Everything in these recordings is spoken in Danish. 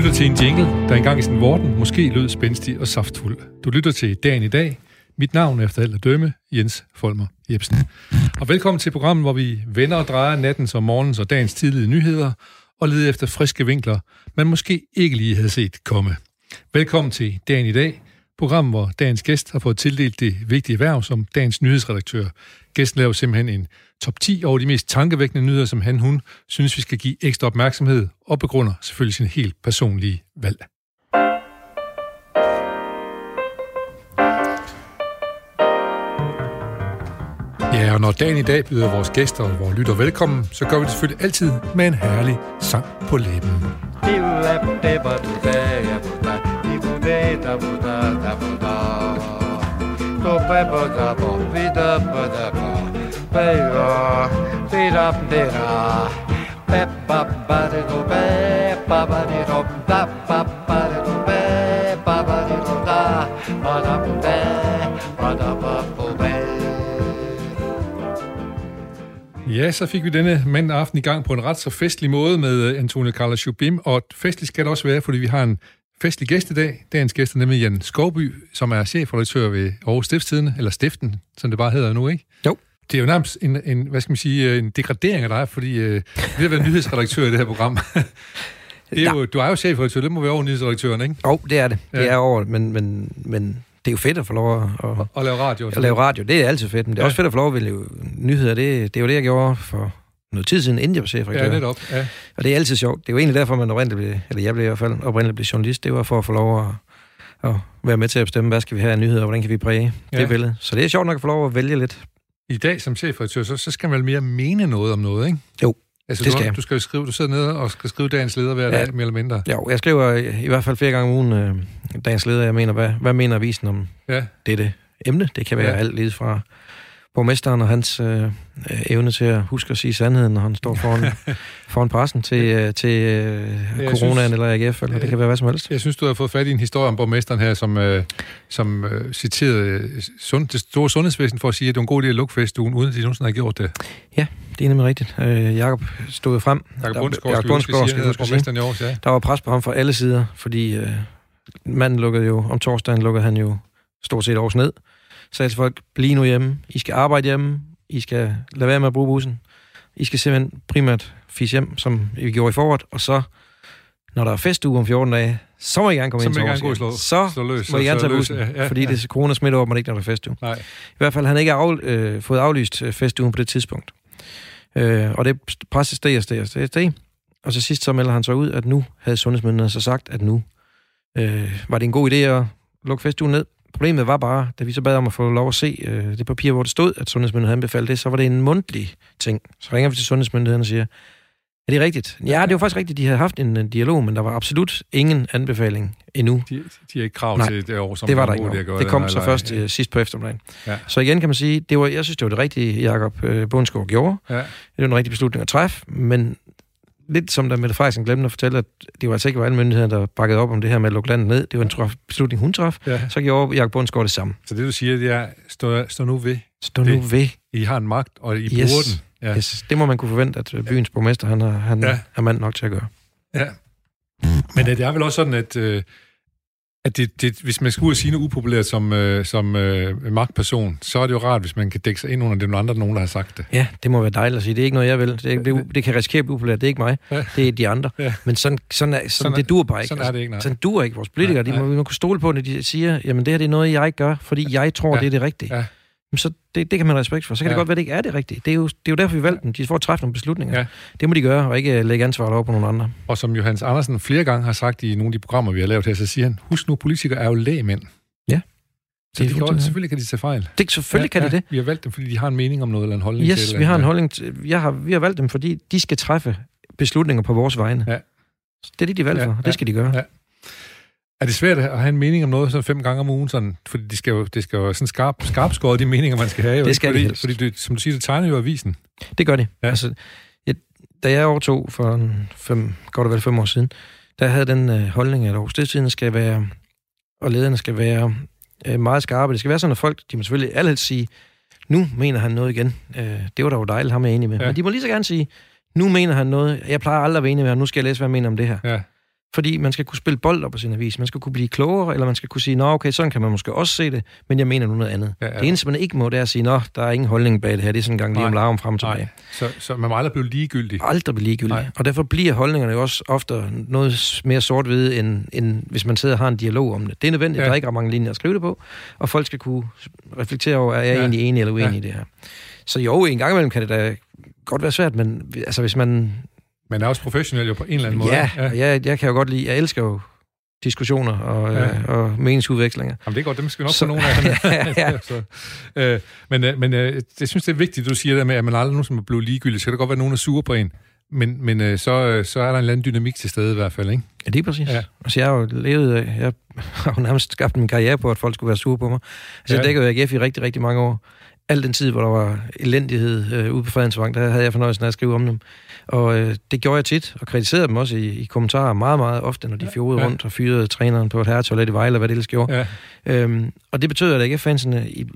lytter til en jingle, der engang i sin vorten måske lød spændstig og saftfuld. Du lytter til Dagen i dag. Mit navn er efter alt at dømme Jens Folmer Jebsen. Og velkommen til programmet, hvor vi vender og drejer nattens og morgens og dagens tidlige nyheder og leder efter friske vinkler, man måske ikke lige havde set komme. Velkommen til Dagen i dag, program, hvor dagens gæst har fået tildelt det vigtige værv som dagens nyhedsredaktør. Gæsten laver simpelthen en top 10 over de mest tankevækkende nyheder, som han hun synes, vi skal give ekstra opmærksomhed, og begrunder selvfølgelig sin helt personlige valg. Ja, og når dagen i dag byder vores gæster og vores lytter velkommen, så gør vi det selvfølgelig altid med en herlig sang på læben boudé, da bouda, da bouda. Topé, boda, bo, vida, boda, bo. Peyo, tira, tira. Pep, ba, ba, de, do, be, ba, ba, de, do, da, ba, ba, de, do, be, ba, ba, de, do, da, ba, da, boudé, ba, da, ba, boudé. Ja, så fik vi denne mandag aften i gang på en ret så festlig måde med øh, Antonio Carlos Jubim, og festlig skal det også være, fordi vi har en festlig gæst i dag. Dagens gæst er nemlig Jan Skovby, som er chefredaktør ved Aarhus Stiftstidende, eller Stiften, som det bare hedder nu, ikke? Jo. Det er jo nærmest en, en hvad skal man sige, en degradering af dig, fordi øh, vi har været nyhedsredaktør i det her program. det er jo, du er jo chefredaktør, det må være over nyhedsredaktøren, ikke? Jo, det er det. Det Ja. er over, men, men, men det er jo fedt at få lov at, at, Og lave radio. og at lave radio. Det er altid fedt, men det er Ja. også fedt at få lov at vælge nyheder. Det, det er jo det, jeg gjorde for noget tid siden, inden jeg var chefredaktør. Ja, netop. Ja. Og det er altid sjovt. Det er jo egentlig derfor, man oprindeligt blev, eller jeg blev i hvert fald oprindeligt blev journalist. Det var for at få lov at, at være med til at bestemme, hvad skal vi have af nyheder, og hvordan kan vi præge Ja. det billede. Så det er sjovt nok at få lov at vælge lidt. I dag som chefredaktør, så, så skal man vel mere mene noget om noget, ikke? Jo, altså, det du, skal jeg. Du skal jo skrive, du sidder nede og skal skrive dagens leder hver Ja. dag, mere eller mindre. Jo, jeg skriver i, hvert fald flere gange om ugen øh, dagens leder. Jeg mener, hvad, hvad mener avisen om Ja. dette emne? Det kan være ja. alt lige fra borgmesteren og hans øh, øh, evne til at huske at sige sandheden, når han står foran, foran pressen til, øh, til øh, Jeg coronaen synes- eller AGF, eller det kan være hvad som helst. Jeg synes, du har fået fat i en historie om borgmesteren her, som, øh, som øh, citerede øh, sund, det store sundhedsvæsen for at sige, at det var en god idé at lukke festugen, uden at de nogensinde har gjort det. Det er nemlig rigtigt. Øh, Jakob stod frem. Jakob Bundsgaard, Jakob skal huske, Bundsgaard, skal borgmesteren i Aarhus, ja. Der var pres på ham fra alle sider, fordi øh, manden lukkede jo, om torsdagen lukkede han jo stort set års ned. Sagde til folk, bliv nu hjemme, I skal arbejde hjemme, I skal lade være med at bruge bussen, I skal simpelthen primært fise hjem, som vi gjorde i foråret, og så, når der er festuge om 14 dage, så må I gerne komme Så ind til Aarhus slå- Så slå løs, må I gerne tage løs, bussen, ja, ja, fordi ja. det corona smitter over, man ikke når der er festuge. Nej. I hvert fald, han ikke af, øh, fået aflyst øh, festugen på det tidspunkt. Øh, og det presset steg og steg og steg, steg. Og så sidst så melder han så ud, at nu havde sundhedsmyndighederne så sagt, at nu øh, var det en god idé at lukke festugen ned. Problemet var bare, da vi så bad om at få lov at se øh, det papir, hvor det stod, at sundhedsmyndighederne anbefalede det, så var det en mundtlig ting. Så ringer vi til sundhedsmyndighederne og siger, er det rigtigt? Ja, det var faktisk rigtigt, de havde haft en, en dialog, men der var absolut ingen anbefaling endnu. De, de har ikke krav Nej, til det år, som det var der ikke noget. gøre Det kom så eller- først øh, sidst på eftermiddagen. Ja. Så igen kan man sige, det var, jeg synes, det var det rigtige, Jacob øh, Bundsgaard gjorde. Ja. Det var en rigtig beslutning at træffe, men lidt som da Mette Frederiksen glemte at fortælle, at det var altså ikke var alle myndigheder, der bakkede op om det her med at lukke landet ned. Det var en træf, beslutning, hun traf. Ja. Så gjorde Jacob Bundsgaard det samme. Så det, du siger, det er, stå, stå nu ved. Stå Det- nu ved. I har en magt, og I Yes. bruger den. Ja. Yes, det må man kunne forvente, at øh, byens borgmester han er, han Ja. ja. er mand nok til at gøre. Ja. Men det er vel også sådan, at, øh, at det, det, hvis man skal ud og sige noget upopulært som, øh, som øh, magtperson, så er det jo rart, hvis man kan dække sig ind under det, nogle andre, nogen, der har sagt det. Ja, det må være dejligt at sige. Det er ikke noget, jeg vil. Det, er- det, det kan risikere at blive upopulært. Det er ikke mig. Ja. Det er de andre. Ja. Men sådan, sådan, er, sådan, Sådan er- det dur bare ikke. Sådan er det ikke, nej. Sådan dur ikke vores politikere. Nej, De må, vi må kunne stole på, når de siger, jamen det her det er noget, jeg ikke gør, fordi jeg tror, ja. det er det rigtige. Ja. Så det, det kan man respekt for. Så kan Ja. det godt være, det ikke er det rigtige. Det er jo, det er jo derfor, vi valgte dem. De får træffe nogle beslutninger. Ja. Det må de gøre, og ikke øh, lægge ansvaret over på nogle andre. Og som Johannes Andersen flere gange har sagt i nogle af de programmer, vi har lavet her, så siger han, husk nu, politikere er jo lægemænd. Ja. Så Det er de kan, selvfølgelig kan de tage fejl. Det, selvfølgelig ja, kan de det. Vi har valgt dem, fordi de har en mening om noget, eller en holdning til et Yes, vi har en holdning. Til, jeg har, vi har valgt dem, fordi de skal træffe beslutninger på vores vegne. Ja. Det er det, de er valgt Ja, for. ja, Det skal de gøre. ja. Er det svært at have en mening om noget sådan fem gange om ugen? Sådan, fordi de skal jo, det skal jo sådan skarp, skarpskåret de meninger, man skal have. Jo, Det skal fordi, helst. fordi det, som du siger, det tegner jo avisen. Det gør de. Ja. Altså, jeg, da jeg overtog for fem, godt og vel fem år siden, der havde den øh, holdning, at Aarhus skal være, og lederne skal være øh, meget skarpe. Det skal være sådan, at folk, de må selvfølgelig altid sige, nu mener han noget igen. Øh, det var da jo dejligt, ham er enig med. Ja. Men de må lige så gerne sige, nu mener han noget. Jeg plejer aldrig at være enig med ham, nu skal jeg læse, hvad han mener om det her. Ja. Fordi man skal kunne spille bold op på sin avis. Man skal kunne blive klogere, eller man skal kunne sige, nå okay, sådan kan man måske også se det, men jeg mener nu noget andet. Ja, ja. Det eneste, man ikke må, det er at sige, nå, der er ingen holdning bag det her, det er sådan en gang lige om larm frem og tilbage. Så, så man må aldrig blive ligegyldig? Aldrig blive ligegyldig. Nej. Og derfor bliver holdningerne jo også ofte noget mere sort-hvide, end, end hvis man sidder og har en dialog om det. Det er nødvendigt, ja. der er ikke ret mange linjer at skrive det på, og folk skal kunne reflektere over, er jeg ja. egentlig enig eller uenig ja. i det her. Så jo, en gang imellem kan det da godt være svært, men altså hvis man men er også professionel jo på en eller anden måde. Ja, ja. Jeg, jeg kan jo godt lide, jeg elsker jo diskussioner og, ja. øh, og meningsudvekslinger. Jamen det er godt, dem skal vi nok få nogle af ja, ja. så, øh, men øh, men øh, jeg synes, det er vigtigt, du siger det med, at man aldrig nogensinde må blive ligegyldig. Så kan det godt være, at nogen er sure på en. Men, men øh, så, øh, så er der en eller anden dynamik til stede i hvert fald, ikke? Ja, det er præcis. Ja. Altså, jeg har jo levet, jeg har jo nærmest skabt min karriere på, at folk skulle være sure på mig. Altså, ja. jeg dækkede AGF i rigtig, rigtig mange år. Al den tid, hvor der var elendighed øh, ude på Fredensvang, der havde jeg fornøjelsen af at skrive om dem. Og øh, det gjorde jeg tit, og kritiserede dem også i, i kommentarer meget, meget ofte, når de fjordede ja. rundt og fyrede træneren på et herretoilet i Vejle, hvad det ellers gjorde. Ja. Øhm, og det betyder, at ikke fansene, i,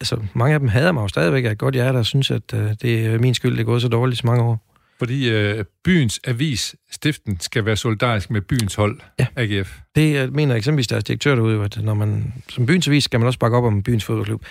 altså mange af dem hader mig jo stadigvæk, at godt jeg er der og synes, at øh, det er min skyld, det er gået så dårligt så mange år. Fordi øh, byens avis, stiften, skal være solidarisk med byens hold, ja. AGF. Det jeg mener eksempelvis deres direktør derude, at når man, som byens avis skal man også bakke op om byens fodboldklub.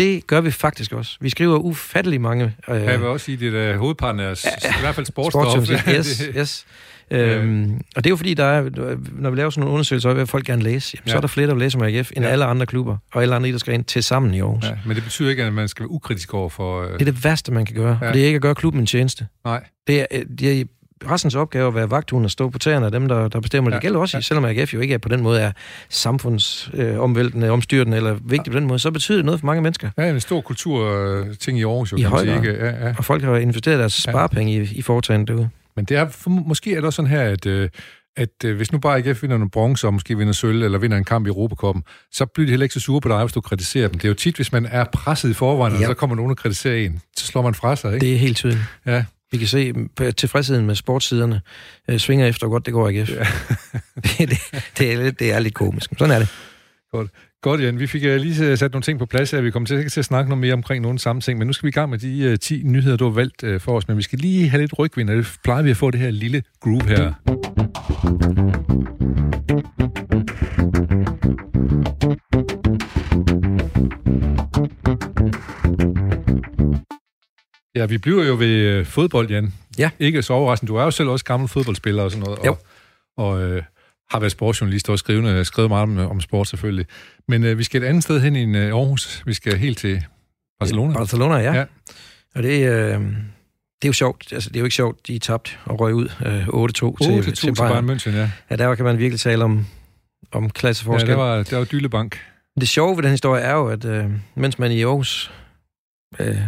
Det gør vi faktisk også. Vi skriver ufattelig mange... Øh, jeg vil også sige, det er hovedparten af ja, i hvert fald sportsstof. yes, yes. Øhm, og det er jo fordi, der er, når vi laver sådan nogle undersøgelser, så vil folk gerne læse. Jamen, ja. Så er der flere, der læse om AGF, end ja. alle andre klubber, og alle andre idrætsgrene til sammen i Aarhus. Ja, men det betyder ikke, at man skal være ukritisk over for... Øh... Det er det værste, man kan gøre, ja. og det er ikke at gøre klubben en tjeneste. Nej. Det er, det er restens opgave at være vagthund og stå på tæerne af dem, der, der bestemmer. Ja. Det gælder også, ja. selvom AGF jo ikke er på den måde er samfundsomvæltende, øh, omstyrtende eller vigtig ja. på den måde, så betyder det noget for mange mennesker. Ja, en stor kulturting i Aarhus, jo, I kan man sige. Ikke? Ja, ja. Og folk har investeret deres sparepenge ja. i, i foretagendet derude. Men det er, for, måske er det også sådan her, at... Øh, at øh, hvis nu bare ikke vinder nogle bronze, og måske vinder sølv, eller vinder en kamp i Europakoppen, så bliver de heller ikke så sure på dig, hvis du kritiserer dem. Det er jo tit, hvis man er presset i forvejen, ja. og så kommer nogen og kritiserer en, så slår man fra sig, ikke? Det er helt tydeligt. Ja. Vi kan se tilfredsheden med sportssiderne øh, svinger efter, hvor godt det går AGF. Ja. det, det, det, er, det er lidt komisk. Sådan er det. Godt. Godt, Jan. Vi fik uh, lige sat nogle ting på plads her. Vi kommer til, til at snakke noget mere omkring nogle samme ting, men nu skal vi i gang med de uh, 10 nyheder, du har valgt uh, for os. Men vi skal lige have lidt rygvind, og det plejer vi at få det her lille groove her. Ja, vi bliver jo ved øh, fodbold, Jan. Ja. Ikke så overraskende. Du er jo selv også gammel fodboldspiller og sådan noget. Jo. Og, og øh, har været sportsjournalist og skrevet, skrevet meget om, om sport selvfølgelig. Men øh, vi skal et andet sted hen i øh, Aarhus. Vi skal helt til Barcelona. Barcelona, ja. ja. Og det, øh, det er jo sjovt. Altså, det er jo ikke sjovt, de er tabt og røg ud øh, 8-2 til, til, til Bayern München, ja. Ja, der kan man virkelig tale om, om klasseforskel. Ja, det var, det var Dyllebank. Det sjove ved den historie er jo, at øh, mens man i Aarhus øh,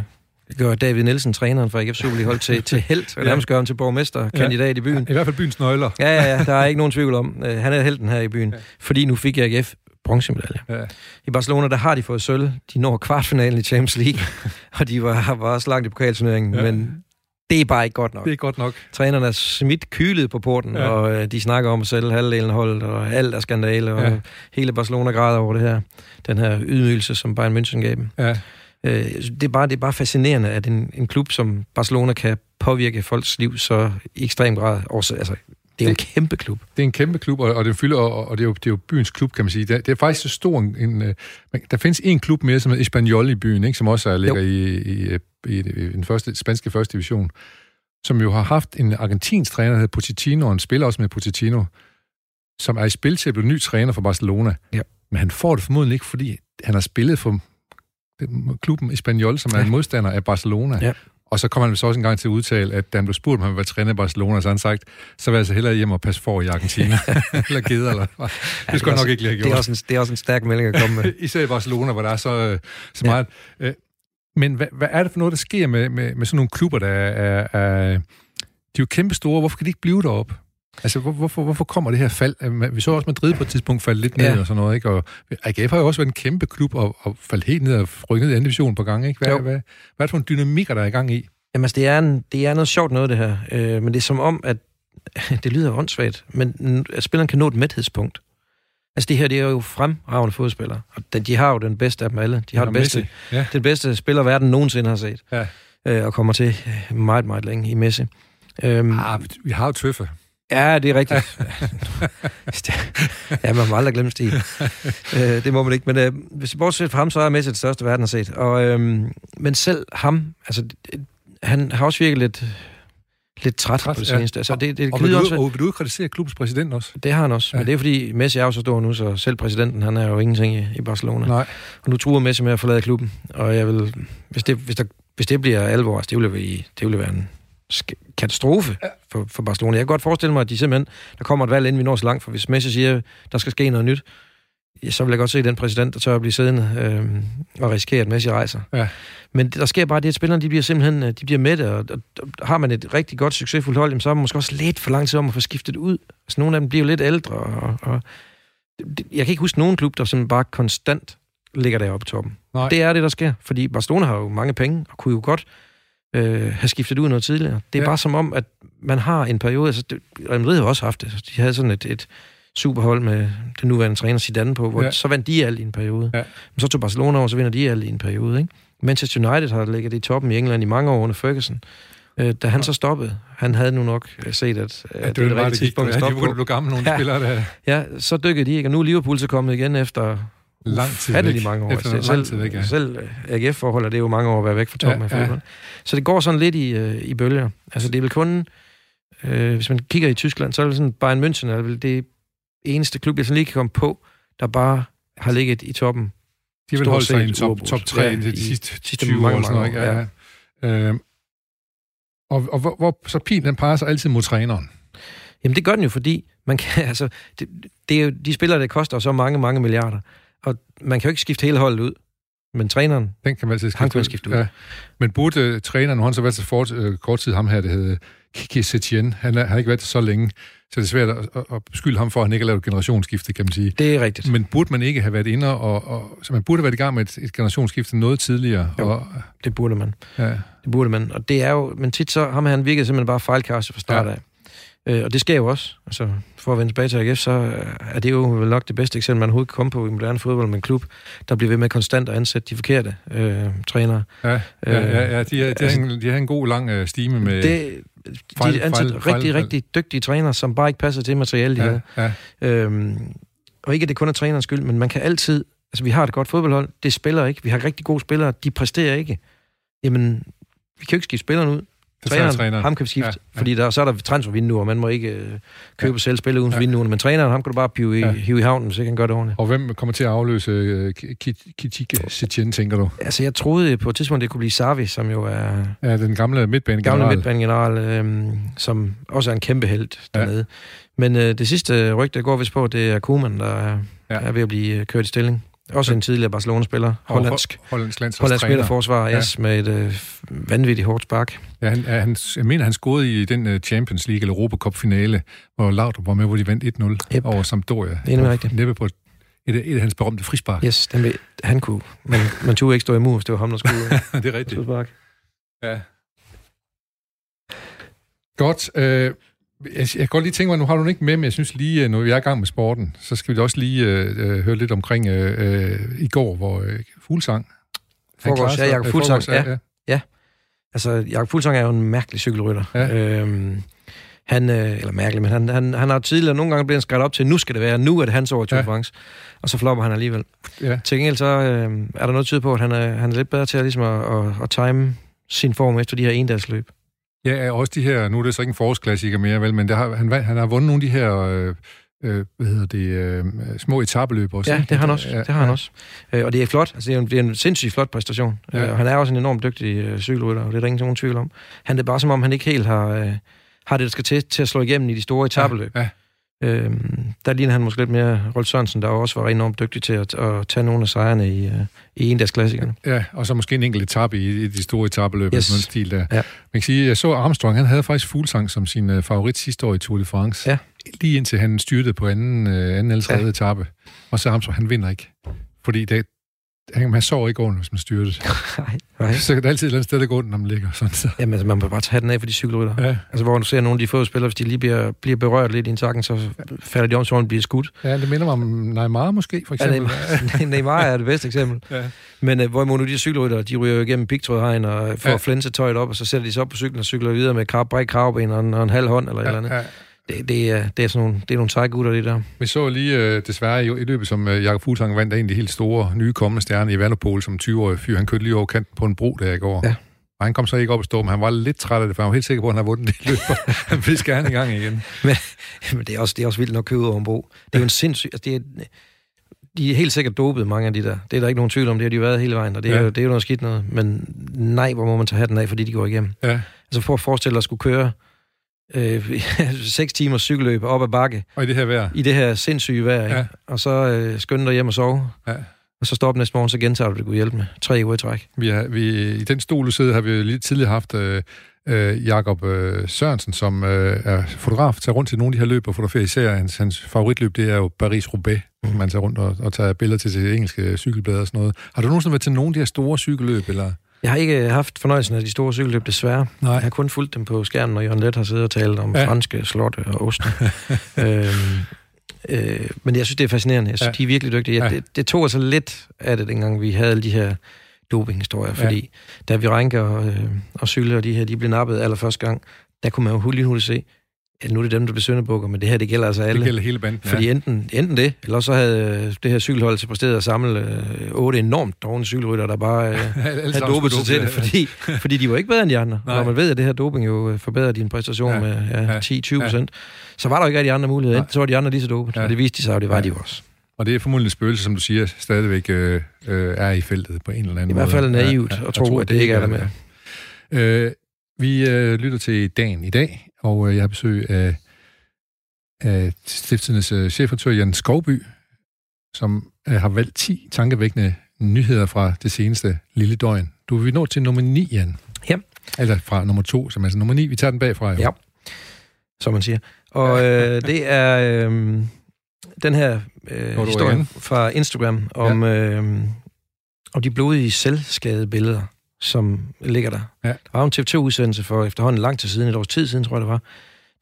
gør David Nielsen, træneren for AGF Superliga, til, til held, og nærmest gør ham til borgmesterkandidat ja. i byen. I hvert fald byens nøgler. Ja, ja, ja, der er ikke nogen tvivl om. Uh, han er helten her i byen, ja. fordi nu fik AGF bronzemedalje. Ja. I Barcelona, der har de fået sølv. De når kvartfinalen i Champions League, og de var, var også langt i pokalturneringen, ja. men det er bare ikke godt nok. Det er godt nok. Trænerne er smidt kylet på porten, ja. og uh, de snakker om at sælge halvdelen af holdet, og alt er skandale, og ja. hele Barcelona græder over det her. Den her ydmygelse, som Bayern München gav dem. Ja. Øh, det, er bare, det er bare fascinerende, at en, en klub som Barcelona kan påvirke folks liv så i ekstrem grad. Også, altså, det er en kæmpe klub. Det er en kæmpe klub, og, og den fylder, og, og det, er jo, det er jo byens klub, kan man sige. Det, det er faktisk så stor en... en øh, der findes en klub mere, som er Espanyol i byen, ikke, som også er, ligger i, i, i, i, den første, spanske første division, som jo har haft en argentinsk træner, der hedder Pochettino, og en spiller også med Pochettino, som er i spil til at blive ny træner for Barcelona. Ja. Men han får det formodentlig ikke, fordi han har spillet for klubben Espanyol, som er ja. en modstander af Barcelona. Ja. Og så kommer han så også en gang til at udtale, at da han blev spurgt, om han var træner i Barcelona, så han sagt, så vil jeg altså hellere hjem og passe for i Argentina. eller gider, eller. Det skulle ja, nok ikke lige have gjort. Det er, også en, det er også en stærk melding at komme med. Især i Barcelona, hvor der er så, øh, så meget... Ja. Øh, men hvad, hvad er det for noget, der sker med, med, med sådan nogle klubber, der er... er de er jo kæmpe store. Hvorfor kan de ikke blive deroppe? Altså, hvor, hvorfor, hvorfor kommer det her fald? Vi så også Madrid på et tidspunkt falde lidt ned ja. og sådan noget, ikke? Og AGF har jo også været en kæmpe klub og, og faldt helt ned og rykket ned i anden division på gang, ikke? Hvad, hvad, hvad, er det for en dynamikker, der er i gang i? Jamen, altså, det er, en, det er noget sjovt noget, det her. Øh, men det er som om, at det lyder åndssvagt, men at spilleren kan nå et mæthedspunkt. Altså, det her, det er jo fremragende fodspillere. Og de har jo den bedste af dem alle. De har ja, den bedste, ja. den bedste spiller, verden nogensinde har set. Ja. Øh, og kommer til meget, meget længe i Messi. Øhm, ah, vi har jo Tøffe. Ja, det er rigtigt. ja, man må aldrig glemme Stig. øh, det må man ikke. Men øh, hvis bortset fra ham, så er Messi det største, verden har set. Og, øh, men selv ham, altså, han har også virket lidt, lidt træt, træt på det seneste. Ja. Altså, det, det og, vil du, også, og vil du kritisere klubbens præsident også? Det har han også. Ja. Men det er fordi, Messi er jo så stor nu, så selv præsidenten, han er jo ingenting i, i Barcelona. Nej. Og nu truer Messi med at forlade klubben. Og jeg vil, hvis det, hvis der, hvis det bliver alvor, altså, det vil, det vil være en katastrofe for, for Barcelona. Jeg kan godt forestille mig, at de simpelthen, der kommer et valg, inden vi når så langt, for hvis Messi siger, der skal ske noget nyt, ja, så vil jeg godt se den præsident, der tør at blive siddende øh, og risikere, at Messi rejser. Ja. Men der sker bare det, at spillerne de bliver simpelthen øh, de bliver mætte, og, og, og har man et rigtig godt, succesfuldt hold, så er man måske også lidt for lang tid om at få skiftet ud. Altså, nogle af dem bliver jo lidt ældre, og, og jeg kan ikke huske nogen klub, der sådan bare konstant ligger deroppe på toppen. Nej. Det er det, der sker, fordi Barcelona har jo mange penge, og kunne jo godt øh, have skiftet ud noget tidligere. Det er ja. bare som om, at man har en periode, altså Real Madrid har også haft det, de havde sådan et, et superhold med den nuværende træner Zidane på, hvor ja. så vandt de alt i en periode. Ja. Men så tog Barcelona over, så vinder de alt i en periode. Ikke? Manchester United har ligget i toppen i England i mange år under Ferguson. Øh, da han ja. så stoppede, han havde nu nok set, at, ja, det, det var det rigtige tidspunkt at stoppe på. Ja, de blev gamle, nogle ja. spillere der. Ja, så dykkede de ikke, og nu er Liverpool så kommet igen efter lang tid væk. mange år. Efter selv, lang tid væk, ja. selv AGF-forhold er det jo mange år at være væk fra toppen ja, af fodbold. Ja. Så det går sådan lidt i, øh, i bølger. Altså det er vel kun, øh, hvis man kigger i Tyskland, så er det sådan, Bayern München er vel det eneste klub, jeg sådan lige kan komme på, der bare har ligget i toppen. De vil holde sig i top, top 3 ja, de sidste, sidste 20 mange, år. Sådan noget, ja. Ja. Øh, og, og hvor, hvor, så pilen den peger sig altid mod træneren. Jamen det gør den jo, fordi man kan, altså, det, det er jo, de spillere, der koster så mange, mange milliarder. Og man kan jo ikke skifte hele holdet ud. Men træneren, den kan man altid skifte, han kan skifte ud. Ja. Men burde uh, træneren, nu har han så været så fort, uh, kort tid, ham her, det hedder Kiki Setien, han, er, han har ikke været det så længe, så det er svært at, at, at beskylde ham for, at han ikke har lavet generationsskifte, kan man sige. Det er rigtigt. Men burde man ikke have været inde, og, og så man burde have været i gang med et, et generationsskifte noget tidligere? Jo, og, det burde man. Ja. Det burde man. Og det er jo, men tit så, ham han virkede simpelthen bare fejlkastet fra start ja. af. Øh, og det sker jo også. Altså, for at vende tilbage til AGF, så er det jo vel nok det bedste eksempel, man overhovedet kan komme på i moderne fodbold med en klub, der bliver ved med konstant at ansætte de forkerte øh, trænere. Ja, ja, ja, ja de, har, de, altså, har en, de har en god lang øh, stime med... Det, fejl, de ansætter fejl, rigtig, fejl, rigtig dygtige trænere, som bare ikke passer til materialet, de ja, har. Ja. Øhm, og ikke, at det kun er trænerens skyld, men man kan altid... Altså, vi har et godt fodboldhold, det spiller ikke. Vi har rigtig gode spillere, de præsterer ikke. Jamen, vi kan jo ikke skifte spillerne ud. Træneren, træneren, ham kan vi skifte, ja, ja. fordi der, så er der transfervinduer, og man må ikke øh, købe ja. selv spille uden for ja. vinduerne, men træneren, ham kan du bare pive i, ja. hive i havnen, så kan han gøre det ordentligt. Og hvem kommer til at afløse øh, Kitike Setien, tænker du? Altså, jeg troede på et tidspunkt, det kunne blive Savi, som jo er... Ja, den gamle midtbanegeneral. Gamle midtbanegeneral, øh, som også er en kæmpe held dernede. Ja. Men øh, det sidste rygte, går vist på, det er Koeman, der er, ja. er ved at blive øh, kørt i stilling. Også en tidligere Barcelona-spiller. Hollandsk. Hollandsk Hollandsk midterforsvar, ja. yes, med et øh, vanvittigt hårdt spark. Ja, han, han, jeg mener, han scorede i den uh, Champions League eller Europa Cup-finale, hvor Laudrup var med, hvor de vandt 1-0 yep. over Sampdoria. Det er rigtigt. Næppe på et, et, et af hans berømte frispark. Yes, den han kunne. Men man tog ikke stå imod, hvis det var ham, der skulle. det er rigtigt. Ja. Godt. Øh, jeg, jeg kan godt lige tænke mig, nu har du den ikke med, men jeg synes lige, øh, når vi er i gang med sporten, så skal vi også lige øh, øh høre lidt omkring øh, øh, i går, hvor øh, Fuglsang... Forgårs, ja, Jakob Fuglsang, ja, ja. ja. Altså, Jakob Fuglsang er jo en mærkelig cykelrytter. Ja. Øhm, han, øh, eller mærkelig, men han, han, han har tidligere nogle gange blevet skrevet op til, nu skal det være, nu er det hans i Tour France. Og så flopper han alligevel. Ja. Til gengæld så øh, er der noget tyde på, at han er, han er lidt bedre til at, ligesom at, at, at time sin form efter de her endagsløb. Ja, også de her, nu er det så ikke en forårsklassiker mere, vel, men det har, han, han har vundet nogle af de her, øh, øh, hvad hedder det, øh, små etabeløb også. Ja, det har han også. Ja, det har ja. han også. Øh, og det er flot. Altså, det, er en, det er en sindssygt flot præstation. Ja. Øh, han er også en enormt dygtig øh, cykelrytter, og det er der ingen nogen tvivl om. Han er bare som om, han ikke helt har, øh, har det, der skal til, til at slå igennem i de store etabeløb. Ja, ja. Øhm, der ligner han måske lidt mere Rolf Sørensen, der også var enormt dygtig til at, at tage nogle af sejrene i, uh, i en af klassikerne. Ja, og så måske en enkelt etape i, i de store etabeløb, yes. sådan en stil der. Ja. Man kan sige, jeg så Armstrong, han havde faktisk Fuglsang som sin uh, favorit sidste år i Tour de France. Ja. Lige indtil han styrtede på anden, uh, anden eller tredje ja. etape. Og så Armstrong, han vinder ikke. Fordi det, han, man sover ikke ordentligt, hvis man styrter. nej, nej. Så kan det altid et eller andet sted, der går, når man ligger. Sådan, så. Jamen, altså, man må bare tage den af for de cykelrytter. Ja. Altså, hvor du ser nogle af de få spillere, hvis de lige bliver, bliver berørt lidt i en takken, så falder de om, så bliver skudt. Ja, det minder mig om Neymar måske, for eksempel. Ja, Neymar, Neymar er det bedste eksempel. ja. Men uh, hvorimod nu de cykelrytter, de ryger jo igennem pigtrådhegn og får ja. flænse tøjet op, og så sætter de sig op på cyklen og cykler videre med krav, bræk kravben og en, og en halv hånd eller ja, et eller andet. Ja. Det, det, er, det er sådan nogle, det er nogle seje gutter, det der. Vi så lige øh, desværre i, i løbet, som øh, Jakob Fuglsang vandt af en af de helt store nye kommende stjerner i Vanderpol som 20-årig fyr. Han kørte lige over kanten på en bro der i går. Ja. Og han kom så ikke op og stå, men han var lidt træt af det, for han var helt sikker på, at han havde vundet det løb. han vil gerne i gang igen. Men, men det, er også, det er også vildt nok ud over en bro. Det er jo en sindssyg... Altså det er, de er helt sikkert dopet, mange af de der. Det er der ikke nogen tvivl om, det har de været hele vejen, og det er, Ja. jo, det er jo noget skidt noget. Men nej, hvor må man tage hatten af, fordi de går igennem. Ja. Altså for at forestille dig at skulle køre øh, 6 timer cykelløb op ad bakke Og i det her vejr. i det her sindssyge vejr, Ja. ja. og så øh, skynde dig hjem og sove, Ja. og så stop næste morgen, så gentager du det, kunne hjælpe med. Tre uger i træk. Vi har, vi, I den stol, du sidder, har vi jo lige tidligere haft øh, øh, Jakob øh, Sørensen, som øh, er fotograf, tager rundt til nogle af de her løb og fotograferer. Især hans, hans favoritløb, det er jo Paris-Roubaix, mm. man tager rundt og, og tager billeder til sit engelske cykelblad og sådan noget. Har du nogensinde været til nogle af de her store cykelløb, eller? Jeg har ikke haft fornøjelsen af de store cykelløb, desværre. Nej. Jeg har kun fulgt dem på skærmen, når Jørgen Let har siddet og talt om Ja. ja. franske slotte og oste. øhm, øh, men jeg synes, det er fascinerende. Jeg synes, Ja. ja. de er virkelig dygtige. Ja. Ja. Det, det tog altså lidt af det, dengang vi havde alle de her dopinghistorier, Ja. fordi da vi Renke og, øh, og Sylle og de her, de blev nappet allerførste gang, der kunne man jo hurtigt hurtigt se, at nu er det dem, der bliver sønderbukker, men det her, det gælder altså alle. Det gælder hele banden. Fordi enten, enten det, eller så havde øh, det her cykelhold til præsteret at samle øh, otte enormt dårlige cykelrytter, der bare øh, havde dopet sig til det, fordi, fordi de var ikke bedre end de andre. Nej. Når man ved, at det her doping jo øh, forbedrer din præstation Ja. ja. med Ja. ja, 10-20 procent, så var der jo ikke rigtig andre muligheder. Enten så var de andre lige så dopet, Ja. ja. og det viste de sig jo, det var Ja. de jo også. Og det er formodentlig et spøgelse, som du siger, stadigvæk øh, øh, er i feltet på en eller anden I måde. hvert fald naivt at tro, at det ikke er der med. Øh, vi øh, lytter til dagen i dag, og øh, jeg har besøg af, af Stiftelses øh, chefredaktør Jan Skovby, som øh, har valgt 10 tankevækkende nyheder fra det seneste lille døgn. Du vil nå til nummer 9, Jan. Ja. Eller fra nummer 2, som altså nummer 9. Vi tager den bagfra. Jo. Ja. Som man siger. Og øh, det er øh, den her øh, historie fra Instagram om, ja. øh, om de blodige selvskadebilleder, som ligger der. Ja. Der var en TV2-udsendelse for efterhånden lang tid siden, et års tid siden, tror jeg det var,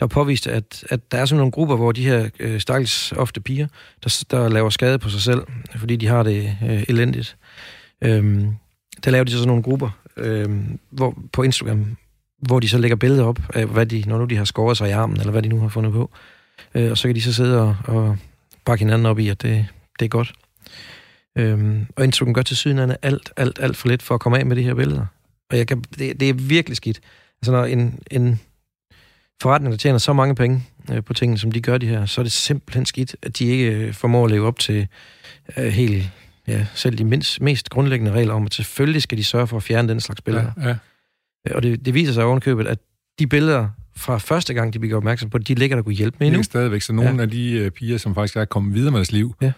der påviste, at, at der er sådan nogle grupper, hvor de her øh, stakkels ofte piger, der, der laver skade på sig selv, fordi de har det øh, elendigt. Øhm, der laver de så sådan nogle grupper øhm, hvor, på Instagram, hvor de så lægger billeder op af, hvad de, når nu de har skåret sig i armen, eller hvad de nu har fundet på. Øh, og så kan de så sidde og, og bakke hinanden op i, at det, det er godt. Øhm, og Instagram gør til syden alt, alt, alt for lidt for at komme af med de her billeder. Og jeg kan, det, det er virkelig skidt. Altså når en, en forretning, der tjener så mange penge øh, på tingene, som de gør de her, så er det simpelthen skidt, at de ikke øh, formår at leve op til øh, helt, ja, selv de mindst, mest grundlæggende regler om, at selvfølgelig skal de sørge for at fjerne den slags billeder. Ja, ja. Ja. Og det, det viser sig ovenkøbet, at de billeder fra første gang, de bliver opmærksom på det, de ligger der kunne hjælpe med Det endnu. er stadigvæk. Så nogle ja. af de øh, piger, som faktisk er kommet videre med deres liv, Ja.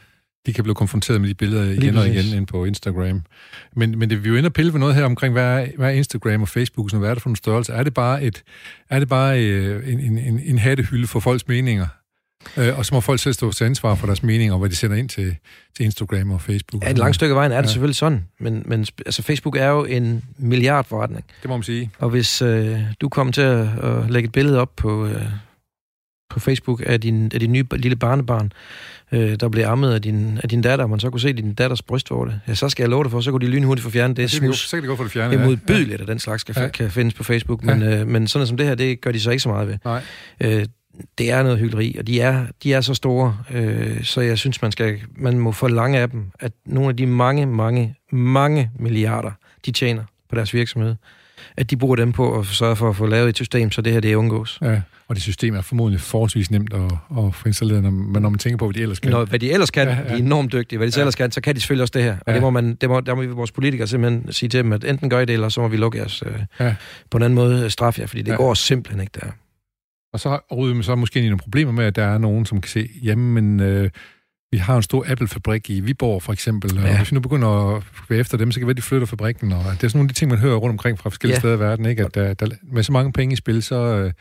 De kan blive konfronteret med de billeder igen Lige og igen ind på Instagram. Men, men det, vi er jo inde og pille ved noget her omkring, hvad er, hvad er Instagram og Facebook, sådan, hvad er det for en størrelse? Er det bare, et, er det bare øh, en, en, en, en hattehylde for folks meninger? Øh, og så må folk selv stå til ansvar for deres meninger, og hvad de sender ind til, til Instagram og Facebook. Ja, et langt stykke af vejen er det Ja. selvfølgelig sådan, men, men altså, Facebook er jo en milliardforretning. Det må man sige. Og hvis øh, du kommer til at, at lægge et billede op på, øh, på Facebook af din, af din nye lille barnebarn, øh, der blev ammet af din, af din datter, og man så kunne se din datters brystvorte, ja, så skal jeg love dig for, så kunne de lynhurtigt få fjernet det Det, det, smus. så kan det gå for det fjerne. Det er ja. modbydeligt, at den slags kan, Ja. ja. kan findes på Facebook, men, øh, men sådan som det her, det gør de så ikke så meget ved. Nej. Øh, det er noget hyggeleri, og de er, de er så store, øh, så jeg synes, man, skal, man må forlange af dem, at nogle af de mange, mange, mange milliarder, de tjener på deres virksomhed, at de bruger dem på at sørge for at få lavet et system, så det her det undgås. Ja, og det system er formodentlig forholdsvis nemt at, at få installeret, når, men når man tænker på, hvad de ellers kan. Når, hvad de ellers kan, Ja, ja, de er enormt dygtige, hvad de Ja. ellers kan, så kan de selvfølgelig også det her. Og Ja. det må man, det må, der må vi vores politikere simpelthen sige til dem, at enten gør I det, eller så må vi lukke jeres øh, Ja. på en anden måde øh, straffe jer, fordi det Ja. går simpelthen ikke der. Og så ryger man så måske ind i nogle problemer med, at der er nogen, som kan se, jamen, øh, vi har en stor Apple-fabrik i Viborg, for eksempel, og Ja. hvis vi nu begynder at være efter dem, så kan det være, de flytter fabrikken, og det er sådan nogle af de ting, man hører rundt omkring fra forskellige Ja. steder i verden, ikke? at der, der, med så mange penge i spil, så, øh,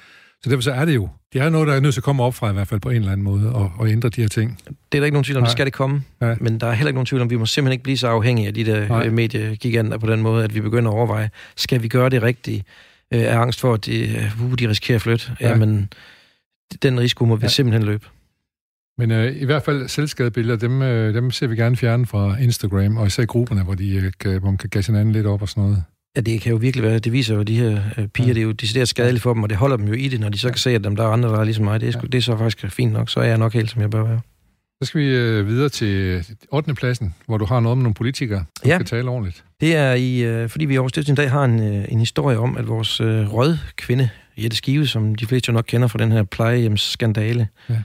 så derfor så er det jo, det er noget, der er nødt til at komme op fra i hvert fald på en eller anden måde, og, og ændre de her ting. Det er der ikke nogen tvivl om, Nej. det skal det komme. Ja. Men der er heller ikke nogen tvivl om, vi må simpelthen ikke blive så afhængige af de Nej. der øh, mediegiganter på den måde, at vi begynder at overveje, skal vi gøre det rigtigt? Øh, er angst for, at de, uh, de risikerer at flytte? Ja. Ja. Jamen, den risiko må vi ja. simpelthen løbe. Men øh, i hvert fald selvskadebilleder, dem, øh, dem ser vi gerne fjerne fra Instagram, og især grupperne, hvor, de, øh, kan, hvor man kan gasse hinanden lidt op og sådan noget. Ja, det kan jo virkelig være. Det viser jo, de her øh, piger, ja. det er jo decideret skadeligt for dem, og det holder dem jo i det, når de så kan se, at dem, der er andre, der er ligesom mig. Det er, sgu, ja. det er så faktisk fint nok. Så er jeg nok helt, som jeg bør være. Så skal vi øh, videre til 8. pladsen, hvor du har noget med nogle politikere, der ja. skal tale ordentligt. Det er i, øh, fordi vi i Aarhus i dag har en, øh, en historie om, at vores øh, rød kvinde, Jette Skive, som de fleste jo nok kender fra den her plejehjemsskandale. Ja.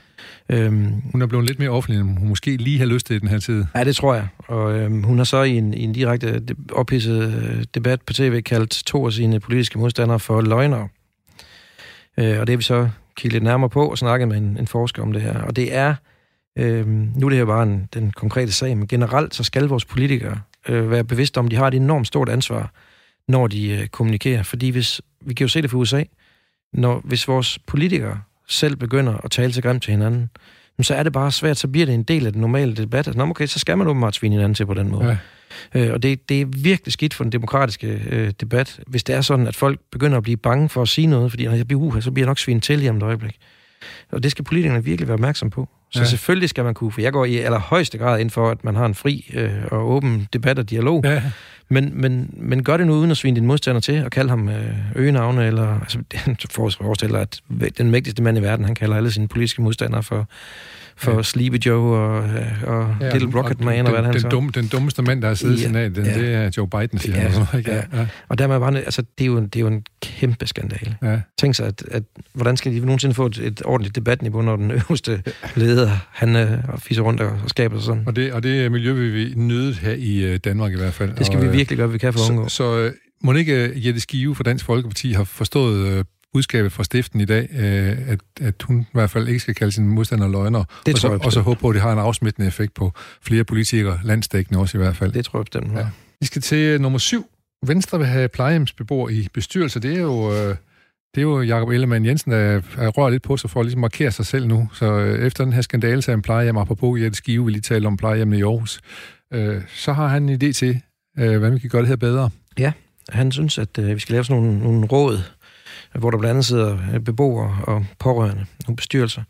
Øhm, hun er blevet lidt mere offentlig, end hun måske lige har lyst til i den her tid. Ja, det tror jeg. Og øhm, hun har så i en, i en direkte ophidset øh, debat på tv kaldt to af sine politiske modstandere for løgnere. Øh, og det har vi så kigget lidt nærmere på og snakket med en, en forsker om det her. Og det er, øh, nu er det her bare en, den konkrete sag, men generelt så skal vores politikere øh, være bevidste om, at de har et enormt stort ansvar, når de øh, kommunikerer. Fordi hvis, vi kan jo se det for USA, når, hvis vores politikere selv begynder at tale sig grimt til hinanden, så er det bare svært, så bliver det en del af den normale debat. Altså, okay, så skal man åbenbart svine hinanden til på den måde. Ja. Øh, og det, det er virkelig skidt for den demokratiske øh, debat, hvis det er sådan, at folk begynder at blive bange for at sige noget, fordi når jeg bliver uha, så bliver jeg nok svinet til i et øjeblik. Og det skal politikerne virkelig være opmærksom på. Så ja. selvfølgelig skal man kunne, for jeg går i allerhøjeste grad ind for, at man har en fri øh, og åben debat og dialog. Ja. Men, men, men gør det nu uden at svine din modstander til, og kalde ham øh, øgenavne, eller altså, forestiller, at den mægtigste mand i verden, han kalder alle sine politiske modstandere for for ja. Sleepy Joe og, øh, og ja, Little Rocket Man, og hvad han den, så. Dum, den dummeste mand, der har siddet i ja, senatet, ja. det er Joe Biden, siger ja, han. Ja. Ja. Og dermed bare, altså, det, er jo, det er jo en kæmpe skandale. Ja. Tænk sig, at, at, hvordan skal de nogensinde få et, et ordentligt debatniveau, når den øverste leder, han øh, fiser rundt og, og skaber sig sådan. Og det, og det miljø vil vi nyde her i øh, Danmark i hvert fald. Det skal og, vi virkelig gøre, vi kan for at undgå. Så, så må ikke Jette Skive fra Dansk Folkeparti har forstået budskabet fra stiften i dag, øh, at, at hun i hvert fald ikke skal kalde sine modstandere løgner, det og, så, jeg og så håbe på, at det har en afsmittende effekt på flere politikere, landstækkende også i hvert fald. Det tror jeg bestemt. Ja. Vi skal til nummer syv. Venstre vil have plejehjemsbeboere i bestyrelse. Det er jo... Øh, det er jo Jacob Ellemann Jensen, der rører lidt på sig for at ligesom markere sig selv nu. Så øh, efter den her skandale så en plejehjem, apropos Jette Skive, vi lige tale om plejehjemmene i Aarhus, øh, så har han en idé til, øh, hvordan vi kan gøre det her bedre. Ja, han synes, at øh, vi skal lave sådan nogle, nogle råd, hvor der blandt andet sidder øh, beboere og pårørende, nogle bestyrelser.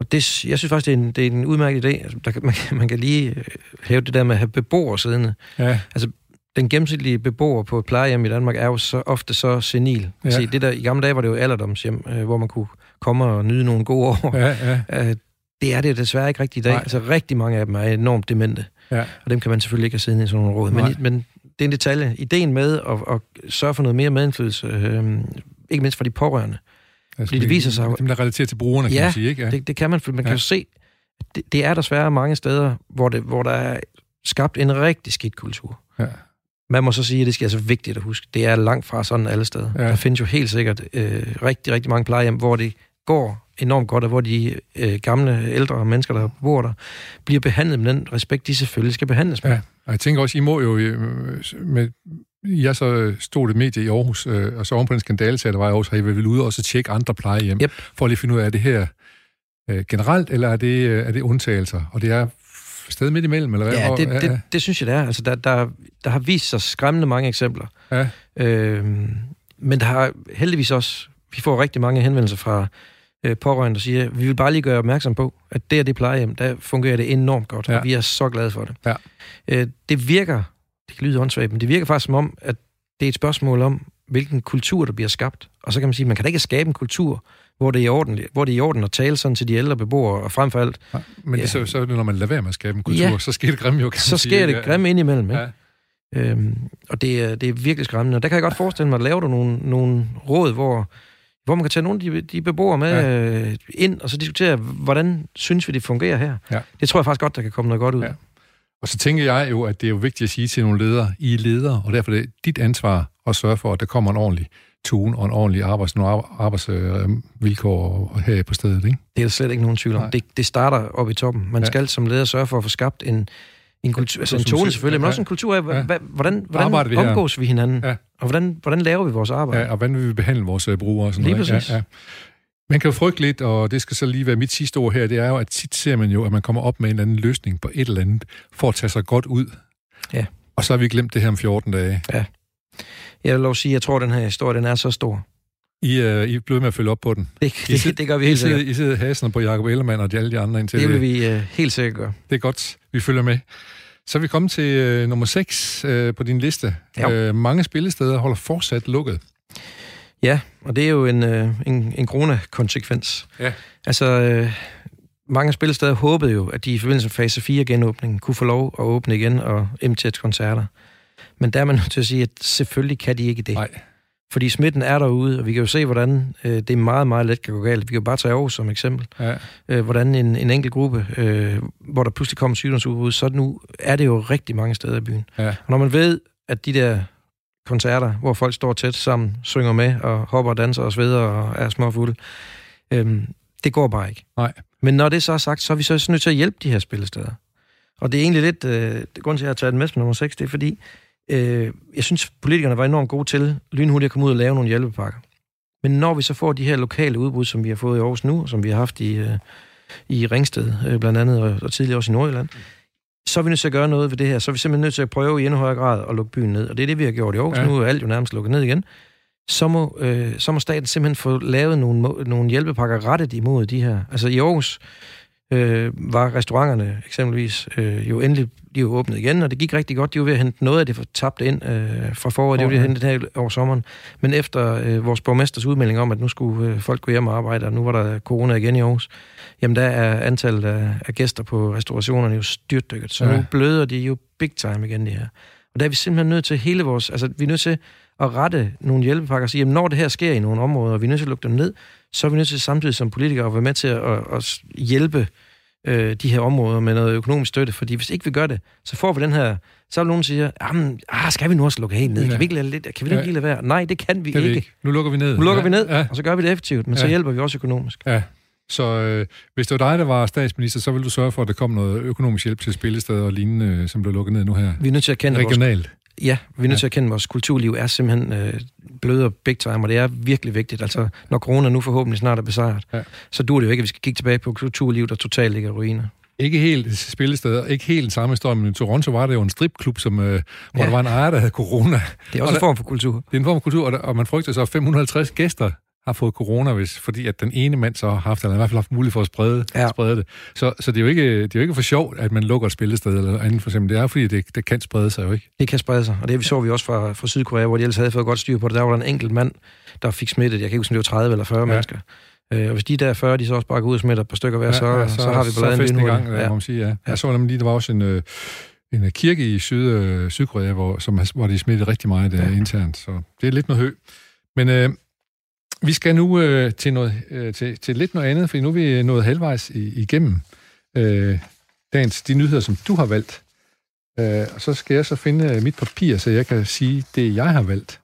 Og det, jeg synes faktisk, det er en, det er en udmærket idé. Altså, der, man, man kan lige øh, hæve det der med at have beboere siddende. Ja. Altså, den gennemsnitlige beboer på et plejehjem i Danmark er jo så ofte så senil. Ja. Altså, det der, I gamle dage var det jo alderdomshjem, øh, hvor man kunne komme og nyde nogle gode år. Ja, ja. det er det desværre ikke rigtigt i dag. Nej. Altså, rigtig mange af dem er enormt demente. Ja. Og dem kan man selvfølgelig ikke have siddende i sådan nogle råd. Men, men det er en detalje. Ideen med at, at sørge for noget mere medindflydelse, øh, ikke mindst for de pårørende. Altså, Fordi det viser sig Dem, der relaterer til brugerne, ja, kan man sige, ikke? Ja, det, det kan man, for man ja. kan jo se, det, det er desværre mange steder, hvor, det, hvor der er skabt en rigtig skidt kultur. Ja. Man må så sige, at det skal altså vigtigt at huske. Det er langt fra sådan alle steder. Ja. Der findes jo helt sikkert øh, rigtig, rigtig mange plejehjem, hvor det går enormt godt, og hvor de øh, gamle, ældre mennesker, der bor der, bliver behandlet med den respekt, de selvfølgelig skal behandles med. Ja. Og jeg tænker også, I må jo øh, med jeg så stod et medie i Aarhus, øh, og så oven på den skandale, der var i Aarhus, har I vel ude og så tjekke andre plejehjem, yep. for at lige finde ud af, er det her øh, generelt, eller er det, øh, er det undtagelser? Og det er sted midt imellem, eller hvad? Ja, det, det, det, det synes jeg, det er. Altså, der, der, der har vist sig skræmmende mange eksempler. Ja. Øhm, men der har heldigvis også, vi får rigtig mange henvendelser fra øh, pårørende, der siger, vi vil bare lige gøre opmærksom på, at det er det plejehjem, der fungerer det enormt godt, ja. og vi er så glade for det. Ja. Øh, det virker det kan lyde åndssvagt, men det virker faktisk som om, at det er et spørgsmål om, hvilken kultur, der bliver skabt. Og så kan man sige, at man kan da ikke skabe en kultur, hvor det er i orden, hvor det er i orden at tale sådan til de ældre beboere, og frem for alt... Ja, men det, ja, så, så når man lader være med at skabe en kultur, ja, så sker det grimme jo, kan Så sker sige, det grimme ja. indimellem, ja. ja. Øhm, og det er, det er virkelig skræmmende. Og der kan jeg godt forestille mig, at lave du nogle, nogle råd, hvor, hvor man kan tage nogle af de, de beboere med ja. øh, ind, og så diskutere, hvordan synes vi, det fungerer her. Ja. Det tror jeg faktisk godt, der kan komme noget godt ud. Ja. Og så tænker jeg jo, at det er jo vigtigt at sige til nogle ledere, I er ledere, og derfor er det dit ansvar at sørge for, at der kommer en ordentlig tone og en ordentlig arbejds, nogle arbejdsvilkår her på stedet, ikke? Det er der slet ikke nogen tvivl om. Det, det starter op i toppen. Man ja. skal som leder sørge for at få skabt en, en kultur, altså en tone selvfølgelig, ja, men også en kultur af, ja. hvordan, hvordan vi omgås vi hinanden, ja. og hvordan, hvordan laver vi vores arbejde. Ja, og hvordan vil vi behandle vores øh, brugere og sådan Lige noget. Præcis. Ja, ja. Man kan jo frygte lidt, og det skal så lige være mit sidste ord her, det er jo, at tit ser man jo, at man kommer op med en eller anden løsning på et eller andet, for at tage sig godt ud. Ja. Og så har vi glemt det her om 14 dage. Ja. Jeg vil lov sige, at jeg tror, at den her historie, den er så stor. I, uh, I er blevet med at følge op på den. Det, det, det, det gør vi helt sikkert. I sidder hasen på Jacob Ellemann og de alle de andre indtil det. vil vi uh, helt sikkert gøre. Det er godt. Vi følger med. Så er vi kommet til øh, nummer 6 øh, på din liste. Øh, mange spillesteder holder fortsat lukket. Ja, og det er jo en, øh, en, en corona-konsekvens. Ja. Altså, øh, mange spillesteder håbede jo, at de i forbindelse med fase 4 genåbning kunne få lov at åbne igen og invitere til koncerter. Men der er man nødt til at sige, at selvfølgelig kan de ikke det. Nej. Fordi smitten er derude, og vi kan jo se, hvordan øh, det meget, meget let kan gå galt. Vi kan jo bare tage Aarhus som eksempel. Ja. Øh, hvordan en, en enkelt gruppe, øh, hvor der pludselig kommer sygdomsudbrud, så nu er det jo rigtig mange steder i byen. Ja. Og når man ved, at de der koncerter, hvor folk står tæt sammen, synger med og hopper og danser og sveder og er småfulde, øhm, det går bare ikke. Nej. Men når det så er sagt, så er vi så nødt til at hjælpe de her spillesteder. Og det er egentlig lidt, øh, det grund til, at jeg har taget den med som nummer 6, det er fordi, øh, jeg synes, politikerne var enormt gode til lynhurtigt at komme ud og lave nogle hjælpepakker. Men når vi så får de her lokale udbud, som vi har fået i Aarhus nu, som vi har haft i, øh, i Ringsted øh, blandt andet, og, og tidligere også i Nordjylland, så er vi nødt til at gøre noget ved det her. Så er vi simpelthen nødt til at prøve i endnu højere grad at lukke byen ned. Og det er det, vi har gjort i Aarhus. Ja. Nu er alt jo nærmest lukket ned igen. Så må, øh, så må staten simpelthen få lavet nogle, nogle hjælpepakker rettet imod de her. Altså i Aarhus øh, var restauranterne eksempelvis øh, jo endelig de jo åbnet igen, og det gik rigtig godt. De var ved at hente noget af det for tabt ind øh, fra foråret. Det var ved at hente det her over sommeren. Men efter øh, vores borgmesters udmelding om, at nu skulle øh, folk gå hjem og arbejde, og nu var der corona igen i Aarhus, jamen der er antallet af, af gæster på restaurationerne jo styrtdykket. Så ja. nu bløder de jo big time igen, det her. Og der er vi simpelthen nødt til hele vores... Altså, vi er nødt til at rette nogle hjælpepakker og sige, jamen når det her sker i nogle områder, og vi er nødt til at lukke dem ned, så er vi nødt til samtidig som politikere at være med til at, at, at hjælpe øh, de her områder med noget økonomisk støtte, fordi hvis ikke vi gør det, så får vi den her, så er der nogen, der siger, jamen, ah, skal vi nu også lukke helt ned? Ja. Kan vi ikke lade, lidt, kan vi Ja. ikke lige lade være? Nej, det kan vi Det er vi ikke. ikke. Nu lukker vi ned. Nu lukker ja. vi ned, Ja. og så gør vi det effektivt, men ja. så hjælper vi også økonomisk. ja. Så øh, hvis det var dig, der var statsminister, så ville du sørge for, at der kom noget økonomisk hjælp til spillesteder og lignende, øh, som blev lukket ned nu her. Vi er nødt til at kende, at vores, Regionalt. Ja, vi er nødt Ja. til at kende, at vores kulturliv er simpelthen øh, bløder big time, og det er virkelig vigtigt. Altså, når corona nu forhåbentlig snart er besejret, Ja. så dur det jo ikke, at vi skal kigge tilbage på kulturliv, der totalt ligger i ruiner. Ikke helt spillesteder, ikke helt den samme historie, men i Toronto var det jo en stripklub, som, øh, hvor Ja. der var en ejer, der havde corona. Det er Og også der- en form for kultur. Det er en form for kultur, og, der, og man frygter så, at 550 gæster har fået corona, hvis, fordi at den ene mand så har haft, eller i hvert fald haft mulighed for at sprede, ja. Sprede det. Så, så det, er jo ikke, det er jo ikke for sjovt, at man lukker et spillested eller andet for eksempel. Det er fordi, det, det kan sprede sig jo ikke. Det kan sprede sig, og det så vi også fra, fra Sydkorea, hvor de ellers havde fået godt styr på det. Der var der en enkelt mand, der fik smittet. Jeg kan ikke huske, om det var 30 eller 40 Ja. mennesker. Øh, og hvis de der 40, de så også bare går ud og smitter et par stykker hver, ja, så, ja, så, så har vi balladen festen i gang, ja. må man sige, ja. Jeg så nemlig lige, der var også en, øh, en kirke i Syd, øh, Sydkorea, hvor, som, hvor de smittede rigtig meget øh, Ja. internt, så det er lidt noget hø. Men øh, vi skal nu øh, til, noget, øh, til, til lidt noget andet, for nu er vi nået halvvejs i, igennem øh, dagens, de nyheder, som du har valgt. Øh, og så skal jeg så finde øh, mit papir, så jeg kan sige det, jeg har valgt.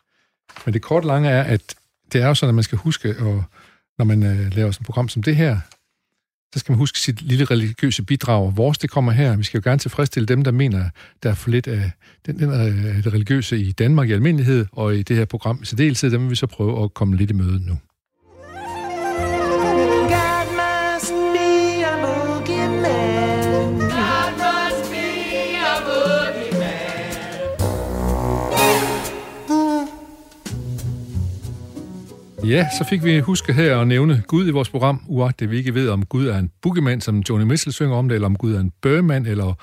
Men det kort lange er, at det er jo sådan, at man skal huske, og når man øh, laver sådan et program som det her, så skal man huske sit lille religiøse bidrag. Vores, det kommer her. Vi skal jo gerne tilfredsstille dem, der mener, der er for lidt af den, den, af det religiøse i Danmark i almindelighed, og i det her program i særdeleshed, dem vil vi så prøve at komme lidt i møde nu. Ja, så fik vi huske her at nævne Gud i vores program, uagtet vi ikke ved, om Gud er en bukkemand, som Johnny Mitchell synger om det, eller om Gud er en bøgemand, eller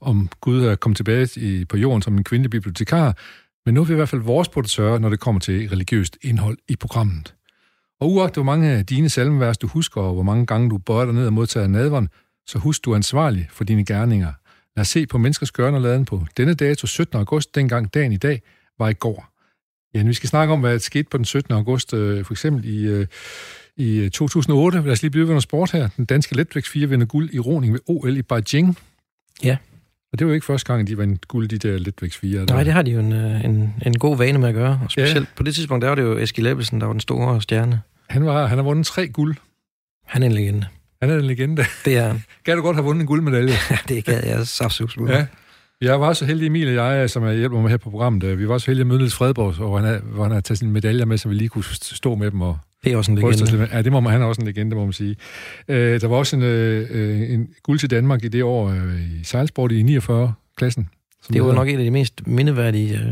om Gud er kommet tilbage i, på jorden som en kvindelig bibliotekar. Men nu er vi i hvert fald vores producenter, når det kommer til religiøst indhold i programmet. Og uagtet hvor mange af dine salmevers du husker, og hvor mange gange du bøjer dig ned og modtager nadveren, så husk du er ansvarlig for dine gerninger. Lad os se på menneskers gørn og laden på denne dato 17. august, dengang dagen i dag var i går. Ja, vi skal snakke om, hvad der skete på den 17. august, øh, for eksempel i, øh, i 2008. Lad os lige blive ved noget sport her. Den danske letvægt 4 vinder guld i roning ved OL i Beijing. Ja. Og det var jo ikke første gang, de vandt guld, de der letvægt 4. Nej, det har de jo en, øh, en, en god vane med at gøre. Og specielt ja. på det tidspunkt, der var det jo Eskild Ebbelsen, der var den store stjerne. Han, var, han har vundet tre guld. Han er en legende. Han er en legende. Det er han. Kan du godt have vundet en guldmedalje? Det gad jeg saftsus på. Ja. Jeg var så heldig, Emil og jeg, som jeg hjælper mig her på programmet, øh, vi var så heldige at møde Niels Fredborg, hvor han, havde, hvor han havde taget sine medaljer med, så vi lige kunne stå med dem og Det er også en legende. Ja, det må man, han er også en legende, må man sige. Øh, der var også en, øh, øh, en guld til Danmark i det år øh, i sejlsport i 49-klassen. Det var nok en af de mest mindeværdige øh,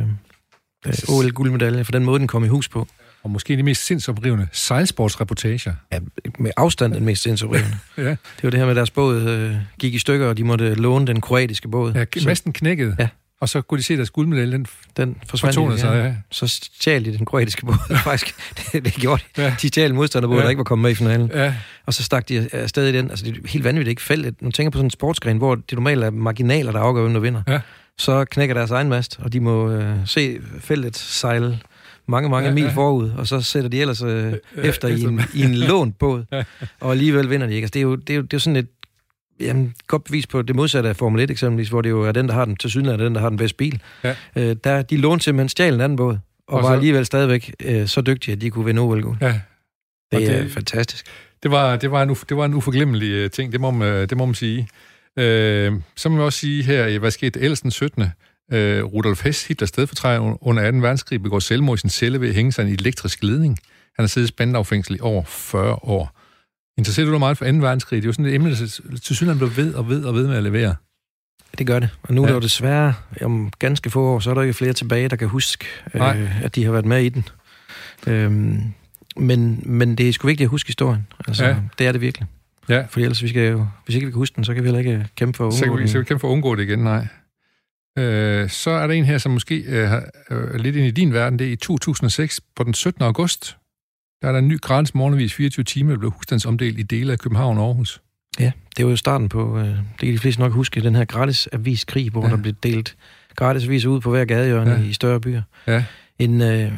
øh, OL-guldmedaljer, for den måde, den kom i hus på. Og måske de mest sindsoprivende sejlsportsreportager. Ja, med afstand den mest sindsoprivende. Ja, det var det her med, at deres båd øh, gik i stykker, og de måtte låne den kroatiske båd. ja masten knækkede, Ja. og så kunne de se deres guldmedalje, den den forsvandt. fortonede sig. Ja. Så stjal de den kroatiske båd, faktisk. Det, det gjorde de. Ja. De stjal modstanderbåd, Ja. der ikke var kommet med i finalen. Ja, Og så stak de afsted i den. Altså, det er helt vanvittigt, ikke? Feltet. Nu tænker på sådan en sportsgren, hvor det normalt er marginaler, der afgør, hvem der vinder. Ja. Så knækker deres egen mast, og de må øh, se feltet sejle mange, mange Ja, ja, mil ja. ja. forud, og så sætter de ellers øh, Ja, efter i efter- en, i en lånt båd, Ja. og alligevel vinder de ikke. Altså, det, er jo, det, er jo, det er jo sådan et jamen, godt bevis på det modsatte af Formel 1 eksempelvis, hvor det jo er den, der har den, til syden den, der har den bedste bil. Ja. Øh, der, de lånte simpelthen stjal en anden båd, og, Og var så- alligevel stadigvæk øh, så dygtige, at de kunne vinde ol ja. Det, det er det- fantastisk. Det var, det var, en, uf- det var en uforglemmelig øh, ting, det må man, det må man sige. Øh, så må man også sige her, øh, hvad skete ellers den 17. Øh, Rudolf Hess, Hitlers stedfortræder under 2. verdenskrig, begår selvmord i sin celle ved at hænge sig i en elektrisk ledning. Han har siddet spandafængsel i over 40 år. Interesserer du dig meget for 2. verdenskrig? Det er jo sådan et emne, der til synligheden blev ved og ved og ved med at levere. Det gør det. Og nu er Ja. det jo desværre, om ganske få år, så er der ikke flere tilbage, der kan huske, Nej. øh, at de har været med i den. Øhm, men, men det er sgu vigtigt at huske historien. Altså, Ja. Det er det virkelig. Ja. For ellers, vi skal jo, hvis ikke vi kan huske den, så kan vi heller ikke kæmpe for at Så kan undgå vi, så kan vi den. kæmpe for at undgå det igen, nej. Øh, så er der en her, som måske øh, øh, er lidt ind i din verden. Det er i 2006, på den 17. august. Der er der en ny gratis morgenvis 24 timer, der blev husstandsomdelt i dele af København og Aarhus. Ja, det var jo starten på, øh, det kan de fleste nok huske, den her gratis aviskrig, hvor Ja. der blev delt gratis aviser ud på hver gadehjørne Ja. ja. i større byer. Ja. En øh,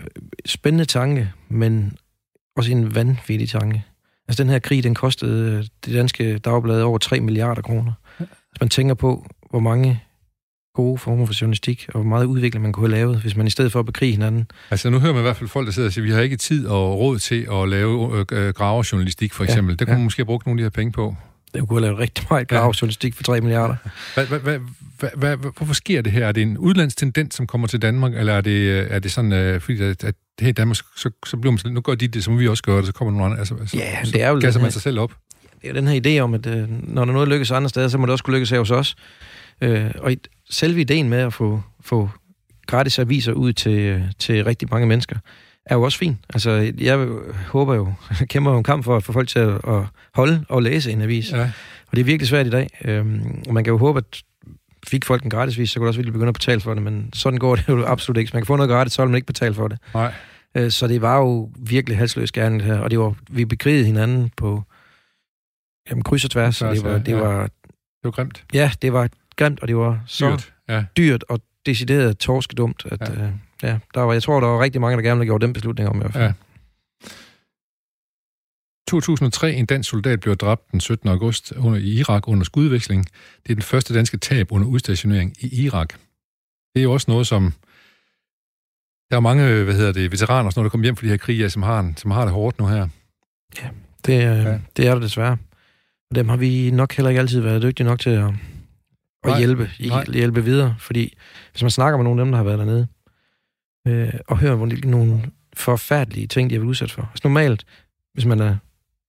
spændende tanke, men også en vanvittig tanke. Altså den her krig, den kostede øh, det danske dagblad over 3 milliarder kroner. Hvis man tænker på, hvor mange gode former for journalistik, og hvor meget udvikling man kunne have lavet, hvis man i stedet for at bekrige hinanden. Altså nu hører man i hvert fald folk, der sidder og siger, vi har ikke tid og råd til at lave øh, øh, graverjournalistik for Ja, eksempel. Det kunne ja. man måske have brugt nogle af de her penge på. Det kunne have lavet rigtig meget grav journalistik for 3 milliarder. Hvorfor sker det her? Er det en udlandsk tendens, som kommer til Danmark, eller er det, øh, er det sådan, øh, fordi at, at her i Danmark, så, så, så bliver man sådan, nu gør de det, som vi også gør det, så kommer nogle andre, altså, så, Ja, så det er jo gasser den man sig selv op. det er den her idé om, at øh, når der noget lykkes andre steder, så må det også kunne lykkes her hos os. Øh, og i- selve ideen med at få, få gratis aviser ud til, til rigtig mange mennesker, er jo også fin. Altså, jeg håber jo, kæmper jo en kamp for at få folk til at, at holde og læse en avis. Ja. Og det er virkelig svært i dag. Øhm, og man kan jo håbe, at fik folk en gratis avis, så kunne det også virkelig begynde at betale for det, men sådan går det jo absolut ikke. Hvis man kan få noget gratis, så vil man ikke betale for det. Nej. Øh, Så det var jo virkelig halsløs gerning her, og det var, vi begrigede hinanden på jamen, kryds og tværs, så Tværs, det var, det ja. var, Det var grimt. ja, det var grimt, og det var så dyrt. Ja. dyrt og decideret torskedumt, at Ja. ja. Øh, ja, der var, jeg tror, der var rigtig mange, der gerne ville gjort den beslutning om i hvert fald. Ja. 2003, en dansk soldat blev dræbt den 17. august under, i Irak under skudveksling. Det er den første danske tab under udstationering i Irak. Det er jo også noget, som... Der er mange, hvad hedder det, veteraner, noget, der kommer hjem fra de her krige, som har, som har det hårdt nu her. Det, øh, Ja. ja. det er der desværre. Og dem har vi nok heller ikke altid været dygtige nok til at, Nej. at hjælpe, Nej. hjælpe videre. Fordi hvis man snakker med nogle af dem, der har været dernede, øh, og hører hvor nogle forfærdelige ting, de har været udsat for. Altså normalt, hvis man er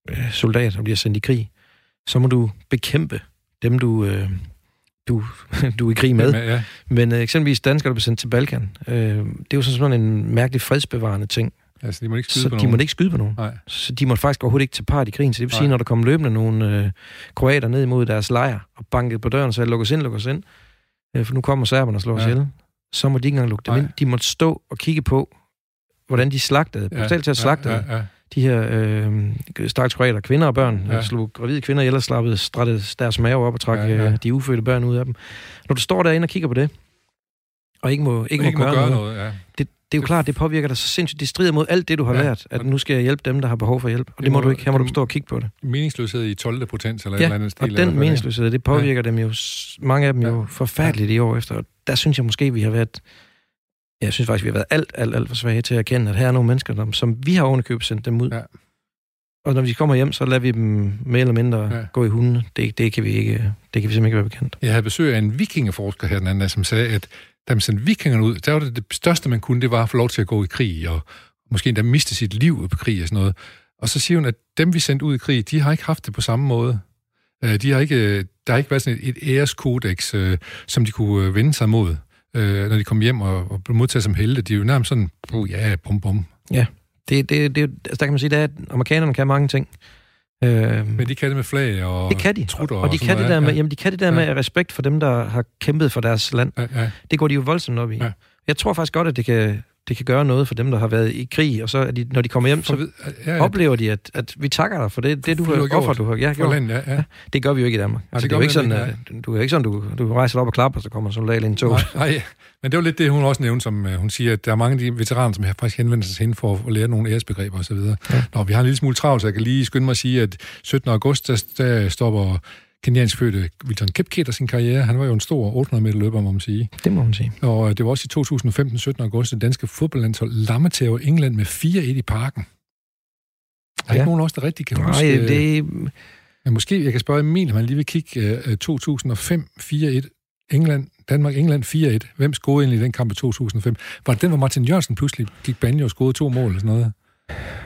øh, soldat og bliver sendt i krig, så må du bekæmpe dem, du, øh, du, du er i krig med. Ja, Men øh, eksempelvis danskere, der bliver sendt til Balkan, øh, det er jo sådan en mærkelig fredsbevarende ting. Altså, de må ikke skyde Så på de nogen. må ikke skyde på nogen. Nej. Så de måtte faktisk overhovedet ikke tage part i krigen. Så det vil sige, Nej. når der kom løbende nogle øh, kroater ned imod deres lejr og bankede på døren og sagde, luk os ind, luk os ind, øh, for nu kommer serberne og slår os Ja. ihjel, så må de ikke engang lukke dem Nej. ind. De måtte stå og kigge på, hvordan de slagtede, ja. til at slagtede ja, ja, Ja, de her øh, stakkels kroater, kvinder og børn, Ja. slog gravide kvinder ihjel og slappede, strattede deres mave op og trak Ja, ja. Øh, de ufødte børn ud af dem. Når du står derinde og kigger på det, og ikke må, ikke må, Ikke må gøre, gøre noget, noget, ja. det, det er jo klart, det påvirker dig så sindssygt. Det strider mod alt det, du har Ja. ja. lært, at nu skal jeg hjælpe dem, der har behov for hjælp. Og det, det må du ikke. Her må du stå og kigge på det. Meningsløshed i 12. potens, eller et Ja, eller andet stil. og den fald, meningsløshed, det påvirker ja. dem jo, mange af dem Ja. jo forfærdeligt i år efter. Og der synes jeg måske, vi har været, jeg synes faktisk, vi har været alt, alt, alt for svage til at erkende, at her er nogle mennesker, der, som vi har ovenikøbet sendt dem ud. Ja. Og når vi kommer hjem, så lader vi dem mere eller mindre Ja. ja. gå i hunden. Det, det, kan vi ikke, det kan vi simpelthen ikke være bekendt. Jeg havde besøg af en vikingeforsker her den anden som sagde, at da man sendte vikingerne ud, der var det, det største, man kunne, det var at få lov til at gå i krig, og måske endda miste sit liv på krig og sådan noget. Og så siger hun, at dem, vi sendte ud i krig, de har ikke haft det på samme måde. Øh, de har ikke, øh, der har ikke været sådan et, et æreskodex, øh, som de kunne vende sig mod, når de kom hjem og, og blev modtaget som helte. De er jo nærmest sådan, oh, ja, bum, bum. Det, det, det, altså, der kan man sige, at amerikanerne kan mange ting. Øh, Men de kan det med flag og det kan de. trutter og de sådan kan det der med, ja. jamen, de kan det der med respekt for dem, der har kæmpet for deres land. Ja, ja. Det går de jo voldsomt op i. Ja. Jeg tror faktisk godt, at det kan, det kan gøre noget for dem, der har været i krig, og så er de, når de kommer hjem, så ved- ja, ja, oplever de, at, at vi takker dig for det, det du har offer, gjort. du har ja, gjort. landet, ja, ja. Det gør vi jo ikke i Danmark. Altså, det det, er jo ikke sådan, at, du er ikke sådan, du, du rejser op og klapper, og så kommer sådan en ind i tog. Nej, nej, men det var lidt det, hun også nævnte, som uh, hun siger, at der er mange af de veteraner, som har faktisk henvendt sig til hende for at lære nogle æresbegreber osv. Ja. Nå, vi har en lille smule travlt, så jeg kan lige skynde mig at sige, at 17. august, der, der stopper keniansk fødte Wilton Kipketer sin karriere. Han var jo en stor 800 meter løber, må man sige. Det må man sige. Og øh, det var også i 2015, 17. august, det danske fodboldlandshold lammetæver England med 4-1 i parken. Der er Ja. ikke nogen af os, der rigtig kan Nej, huske... øh, det, Men måske, jeg kan spørge Emil, om han lige vil kigge uh, 2005 4-1. England, Danmark, England 4-1. Hvem scorede egentlig i den kamp i 2005? Var det den, hvor Martin Jørgensen pludselig gik banjo og scorede to mål eller sådan noget?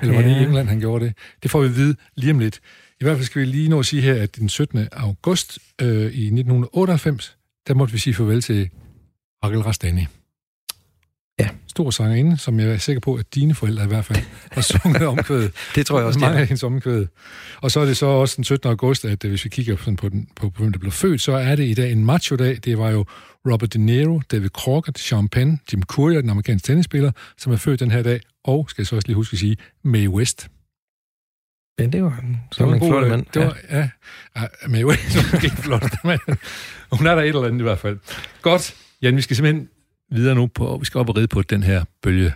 Eller var det i. England, han gjorde det? Det får vi at vide lige om lidt. I hvert fald skal vi lige nå at sige her, at den 17. august øh, i 1998, der måtte vi sige farvel til Raquel Rastani. Ja. Stor sangerinde, som jeg er sikker på, at dine forældre i hvert fald har sunget omkvædet. det tror jeg også, det Mange af hendes omkvæd. Og så er det så også den 17. august, at øh, hvis vi kigger sådan på, den, på, på hvem der blev født, så er det i dag en macho-dag. Det var jo Robert De Niro, David Crockett, Sean Penn, Jim Courier, den amerikanske tennisspiller, som er født den her dag. Og, skal jeg så også lige huske at sige, Mae West. Ja, det var en, Det var en flot øh, mand. Det var, ja. ja. Mae West var måske ikke flot, men hun er der et eller andet i hvert fald. Godt. Jan, vi skal simpelthen videre nu på, vi skal op og ride på den her bølge.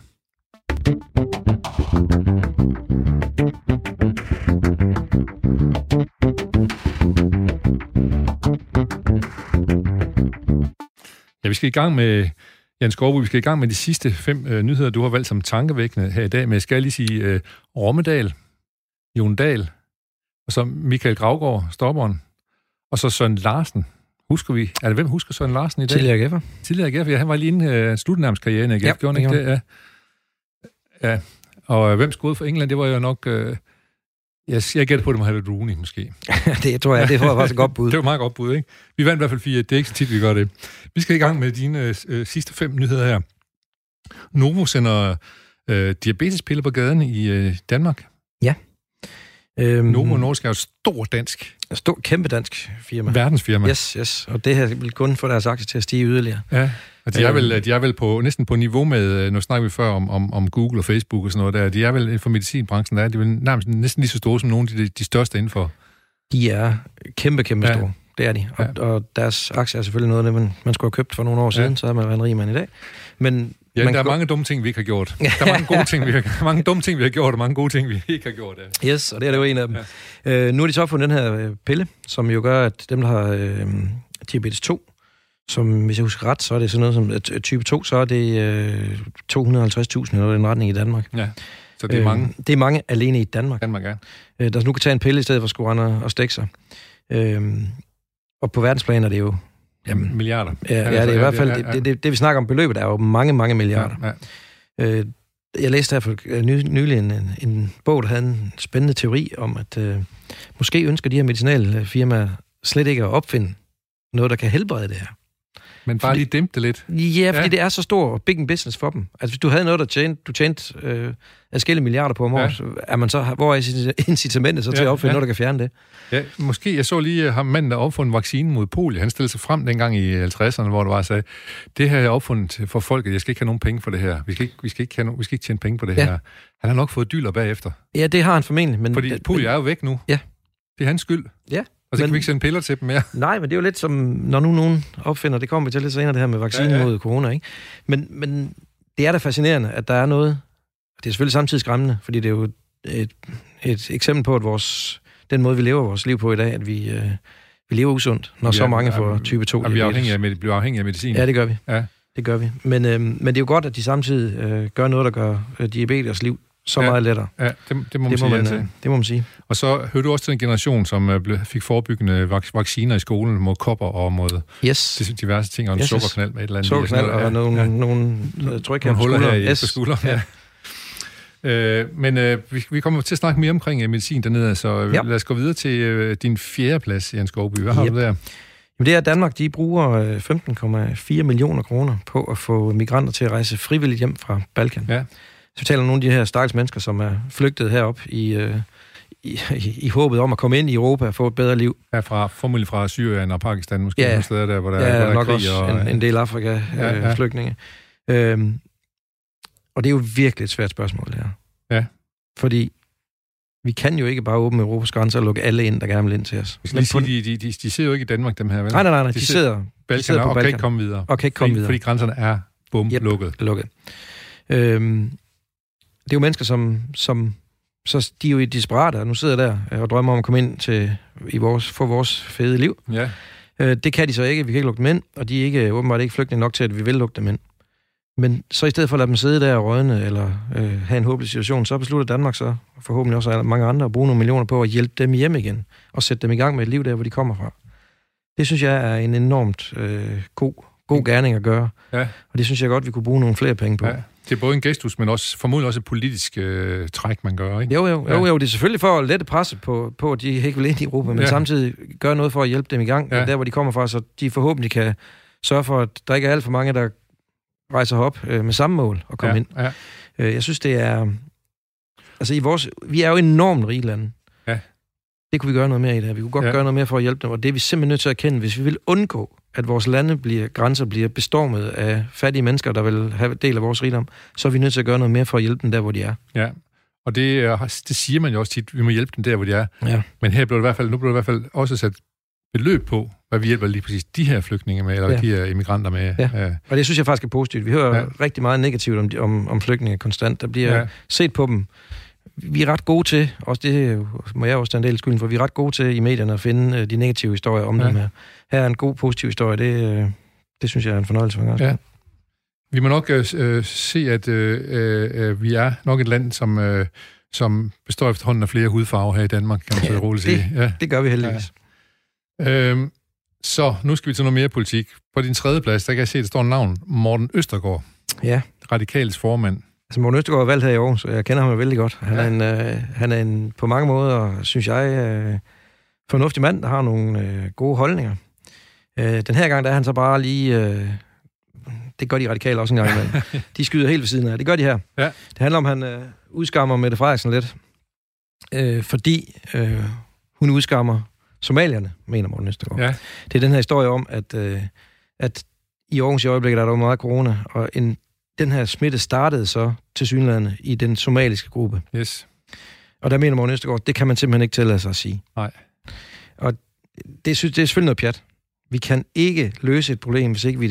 Ja, vi skal i gang med, Jan Skovbo, vi skal i gang med de sidste fem øh, nyheder, du har valgt som tankevækkende her i dag. Men jeg skal lige sige øh, Rommedal, Jon Dahl, og så Michael Gravgaard, stopperen, og så Søren Larsen. Husker vi? Er det hvem husker Søren Larsen i dag? Tidligere gæffer. Tidligere AGF, ja, han var lige inden øh, slutnærmskarrieren i AGF, Ja, gjorde han ikke det? Ja. ja. Og øh, hvem scorede for England, det var jo nok... Øh, jeg, jeg gætter på, at det må have været Rooney, måske. det tror jeg, det var faktisk et godt bud. Det var meget godt bud, ikke? Vi vandt i hvert fald fire. Det er ikke så tit, vi gør det. Vi skal i gang med dine øh, sidste fem nyheder her. Novo sender øh, diabetespiller på gaden i øh, Danmark. Øhm, Novo Nordisk er jo et stort dansk Stor, kæmpe dansk firma. verdensfirma. Yes, yes. Og det her vil kun få deres aktier til at stige yderligere. Ja, og de er, Øhm. vel, de er vel på, næsten på niveau med, øh, nu snakker vi før om, om, om Google og Facebook og sådan noget der, de er vel for medicinbranchen, der er de vel nærmest næsten lige så store som nogle af de, de største inden for. De er kæmpe, kæmpe Ja. store. Det er de. Og, Ja. og deres aktier er selvfølgelig noget af det, man, man skulle have købt for nogle år Ja. siden, så havde man været en rig mand i dag. Men Ja, man der er mange dumme ting, vi ikke har gjort. Der er mange gode ting, vi har, mange dumme ting, vi har gjort, og mange gode ting, vi ikke har gjort. Ja. Yes, og det er det jo en af dem. Ja. Øh, nu har de så fundet den her øh, pille, som jo gør, at dem, der har øh, diabetes 2, som hvis jeg husker ret, så er det sådan noget som øh, type 2, så er det øh, 250.000 eller den retning i Danmark. ja. Så det er mange. Øh, det er mange alene i Danmark, Kan man gerne. øh, der nu kan tage en pille i stedet for at skulle rende og stikke sig. Øh, og på verdensplan er det jo... Jamen, Milliarder. ja, ja, det er i hvert fald... Det, det, det, det, vi snakker om beløbet, er jo mange, mange milliarder. Ja, ja. Øh, jeg læste her for øh, ny, nylig en, en, en bog, der havde en spændende teori om, at øh, måske ønsker de her medicinalfirmaer slet ikke at opfinde noget, der kan helbrede det her. Men bare Fordi- lige dæmpe det lidt. Ja, fordi Ja. det er så stor og big business for dem. Altså, hvis du havde noget, der tjente, du tjente øh, adskillige milliarder på om Ja. året, er man så, hvor er incit- incitamentet så til Ja, at opfinde ja. noget, der kan fjerne det? Ja, måske, jeg så lige øh, ham manden, der opfundet vaccinen mod polio. Han stillede sig frem dengang i 50'erne, hvor det var og sagde, det her er opfundet for folket, jeg skal ikke have nogen penge for det her. Vi skal ikke, vi skal ikke, have no, vi skal ikke tjene penge på det Ja. her. Han har nok fået dyler bagefter. Ja, det har han formentlig. Men, Fordi polio er jo væk nu. Ja. Det er hans skyld. Ja, Og så kan men- vi ikke sende piller til dem mere. Nej, men det er jo lidt som, når nu nogen opfinder, det kommer vi til lidt senere, det her med vaccinen Ja, ja, ja. ja. mod corona, ikke? Men, men det er da fascinerende, at der er noget, og det er selvfølgelig samtidig skræmmende, fordi det er jo et, et eksempel på, at vores, den måde, vi lever vores liv på i dag, at vi, øh, vi lever usundt, når Vi så mange er- får type 2 Og vi er diabetes. afhængige af, med, bliver afhængige af medicin. Ja, det gør vi. Ja. Det gør vi. Men, øh, men det er jo godt, at de samtidig øh, gør noget, der gør øh, diabetes liv så Ja. meget lettere. ja det, det må man Det må, sige ja man, øh, det må man sige. Og så hører du også til en generation, som øh, blev, fik forebyggende vacciner i skolen mod kopper og mod Yes. diverse ting, og en Yes, yes. sukkerknald med et eller andet. Sukkerknald sådan og noget. nogle, Ja. ja. nogle, nogle tryk her Nogle på huller her skulderen. i på skulderen. Ja. Øh, men øh, vi, vi kommer til at snakke mere omkring øh, medicin dernede, så øh, Ja. lad os gå videre til øh, din fjerde plads, Jens Skovby. Hvad har Yep. du der? Jamen det er, at Danmark de bruger øh, 15,4 millioner kroner på at få migranter til at rejse frivilligt hjem fra Balkan. Ja. Så vi taler om nogle af de her stakkels mennesker, som er flygtet herop i, øh, i, i, i håbet om at komme ind i Europa og få et bedre liv. Ja, fra, formodentlig fra Syrien og Pakistan, måske Ja. nogle steder der, hvor der, Ja, hvor der er nok krig. også og, en, en del Ja, Afrika-flygtninge. ja. Øh, flygtninge. øhm, og det er jo virkelig et svært spørgsmål, det her. Ja. Fordi vi kan jo ikke bare åbne Europas grænser og lukke alle ind, der gerne vil ind til os. Lige sige, de, de, de, de sidder jo ikke i Danmark, dem her, vel? Nej, nej, nej, nej. De De, sidder- Balkan, sidder på og kan Balkan. ikke komme videre. og kan ikke komme fordi, videre. Fordi grænserne er bum Yep. lukket. lukket. Øhm, det er jo mennesker, som, som så de er jo i desperate, og nu sidder der øh, og drømmer om at komme ind til i vores, få vores fede liv. Ja, Øh, det kan de så ikke, vi kan ikke lukke dem ind, og de er ikke, åbenbart ikke flygtninge nok til, at vi vil lukke dem ind. Men så i stedet for at lade dem sidde der og rådne, eller øh, have en håbløs situation, så beslutter Danmark så, og forhåbentlig også mange andre, at bruge nogle millioner på at hjælpe dem hjem igen, og sætte dem i gang med et liv der, hvor de kommer fra. Det synes jeg er en enormt øh, god, god gerning at gøre, Ja. og det synes jeg godt, vi kunne bruge nogle flere penge på. ja. Det er både en gestus, men også formodentlig også et politisk øh, træk, man gør, ikke? Jo, jo, Ja. jo, jo, det er selvfølgelig for at lette presset på, på at de ikke vil ind i Europa, men Ja. samtidig gøre noget for at hjælpe dem i gang, Ja. der hvor de kommer fra, så de forhåbentlig kan sørge for, at der ikke er alt for mange, der rejser op øh, med samme mål og komme ja, ind. Ja. Øh, jeg synes, det er... Altså, i vores, vi er jo enormt rige lande. Ja. Det kunne vi gøre noget mere i det her. Vi kunne godt ja. gøre noget mere for at hjælpe dem, og det er vi simpelthen nødt til at erkende, hvis vi vil undgå, at vores lande bliver, grænser bliver bestormet af fattige mennesker, der vil have del af vores rigdom, så er vi nødt til at gøre noget mere for at hjælpe dem der, hvor de er. ja. Og det, er, det siger man jo også tit, vi må hjælpe dem der, hvor de er. Ja. Men her blev det i hvert fald, nu blev det i hvert fald også sat beløb på, hvad vi hjælper lige præcis de her flygtninge med, eller ja. De her immigranter med. Ja. Ja. Og det synes jeg faktisk er positivt. Vi hører Ja. rigtig meget negativt om, om, om flygtninge konstant. Der bliver ja. set på dem. Vi er ret gode til, også det må jeg også tage en del skylden for, vi er ret gode til i medierne at finde øh, de negative historier om Ja. ja. dem her. Her er en god positiv historie, det, øh, det synes jeg er en fornøjelse. For en gangs Ja. Vi må nok øh, øh, se, at øh, øh, vi er nok et land, som, øh, som består efterhånden af flere hudfarver her i Danmark, kan man så Ja, roligt sige. Ja. Det gør vi heldigvis. Øhm, så nu skal vi til noget mere politik. På din tredje plads, der kan jeg se, at der står navn. Morten Østergaard, Ja. radikals formand. Altså, Morten Østergaard er valgt her i Aarhus, så jeg kender ham jo vældig godt. Han, Ja. er, en, øh, han er en, på mange måder, synes jeg, øh, fornuftig mand, der har nogle øh, gode holdninger. Øh, den her gang, der er han så bare lige... Øh, det gør de radikale også en gang imellem. de skyder helt ved siden af. Det gør de her. Ja. Det handler om, at han øh, udskammer Mette Frederiksen lidt. Øh, fordi øh, hun udskammer somalierne, mener Morten Østergaard. Ja, Det er den her historie om, at, øh, at i Aarhus i øjeblikket er der jo meget corona, og en, den her smitte startede så til synlande i den somaliske gruppe. yes. Og der mener Morten Østergaard, det kan man simpelthen ikke tillade sig at sige. Nej. Og det, synes, det er selvfølgelig noget pjat. Vi kan ikke løse et problem, hvis ikke vi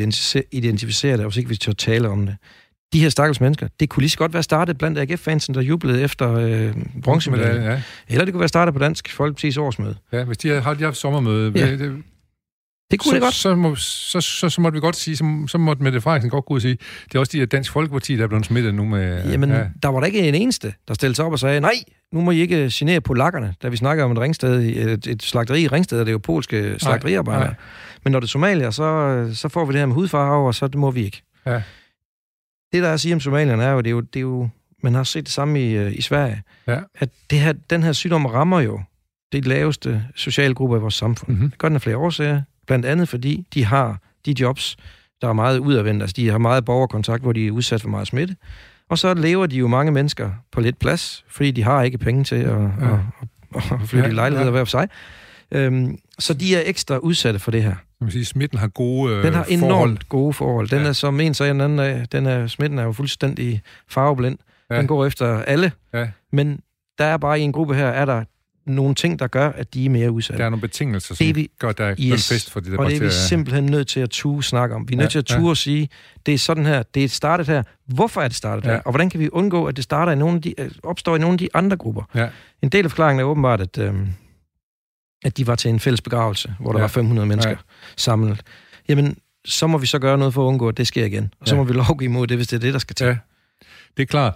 identificerer- det, og hvis ikke vi tør tale om det. De her stakkels mennesker, det kunne lige så godt være startet blandt AGF-fansen, der jublede efter øh, bronzemedaljen. Ja, Eller det kunne være startet på Dansk Folkeparti's årsmøde. ja, hvis de har, har de haft sommermøde, Ja. det, det, Det kunne så, det godt. Så, må, så, så, så, måtte vi godt sige, så, så måtte Mette Frederiksen godt og sige, det er også de her Dansk Folkeparti, der er blevet smittet nu med... Jamen, ja, der var der ikke en eneste, der stillede sig op og sagde, nej, nu må I ikke genere polakkerne, da vi snakker om et, ringsted, i- et, et slagteri i Ringsted, og det er jo polske slagteriarbejdere. nej. Men når det er somalier, så, så får vi det her med hudfarve, og så det må vi ikke. Ja. Det, der er at sige om somalierne, er jo, det er jo, det er jo man har set det samme i, øh, i Sverige, Ja. at det her, den her sygdom rammer jo de laveste sociale grupper i vores samfund. Mhm. Det gør den af flere årsager, blandt andet fordi de har de jobs, der er meget udadvendt. Altså, de har meget borgerkontakt, hvor de er udsat for meget smitte. Og så lever de jo mange mennesker på lidt plads, fordi de har ikke penge til at, Ja. at, at, at flytte Ja, i lejligheder ja. hver for sig. Øhm, så de er ekstra udsatte for det her. Man sige, smitten har gode øh, Den har enormt forhold. gode forhold. Den Ja. er, som en sagde en anden dag, den er, smitten er jo fuldstændig farveblind. Ja. Den går efter alle. Ja. Men der er bare i en gruppe her, er der nogle ting, der gør, at de er mere udsatte. Der er nogle betingelser, Det som er vi- gør, der er Yes. fest for de der og det er vi simpelthen nødt til at tue snakke om. Vi er nødt Ja, til at ja. tue og sige, det er sådan her, det er startet her. Hvorfor er det startet Ja. her? Og hvordan kan vi undgå, at det starter i nogle af de, øh, opstår i nogle af de andre grupper? Ja. En del af forklaringen er åbenbart, at, øhm, at de var til en fælles begravelse, hvor der Ja. var 500 mennesker Ja. samlet. Jamen, så må vi så gøre noget for at undgå, at det sker igen. Og så Ja. må vi lovgive imod det, hvis det er det, der skal til. Ja, det er klart.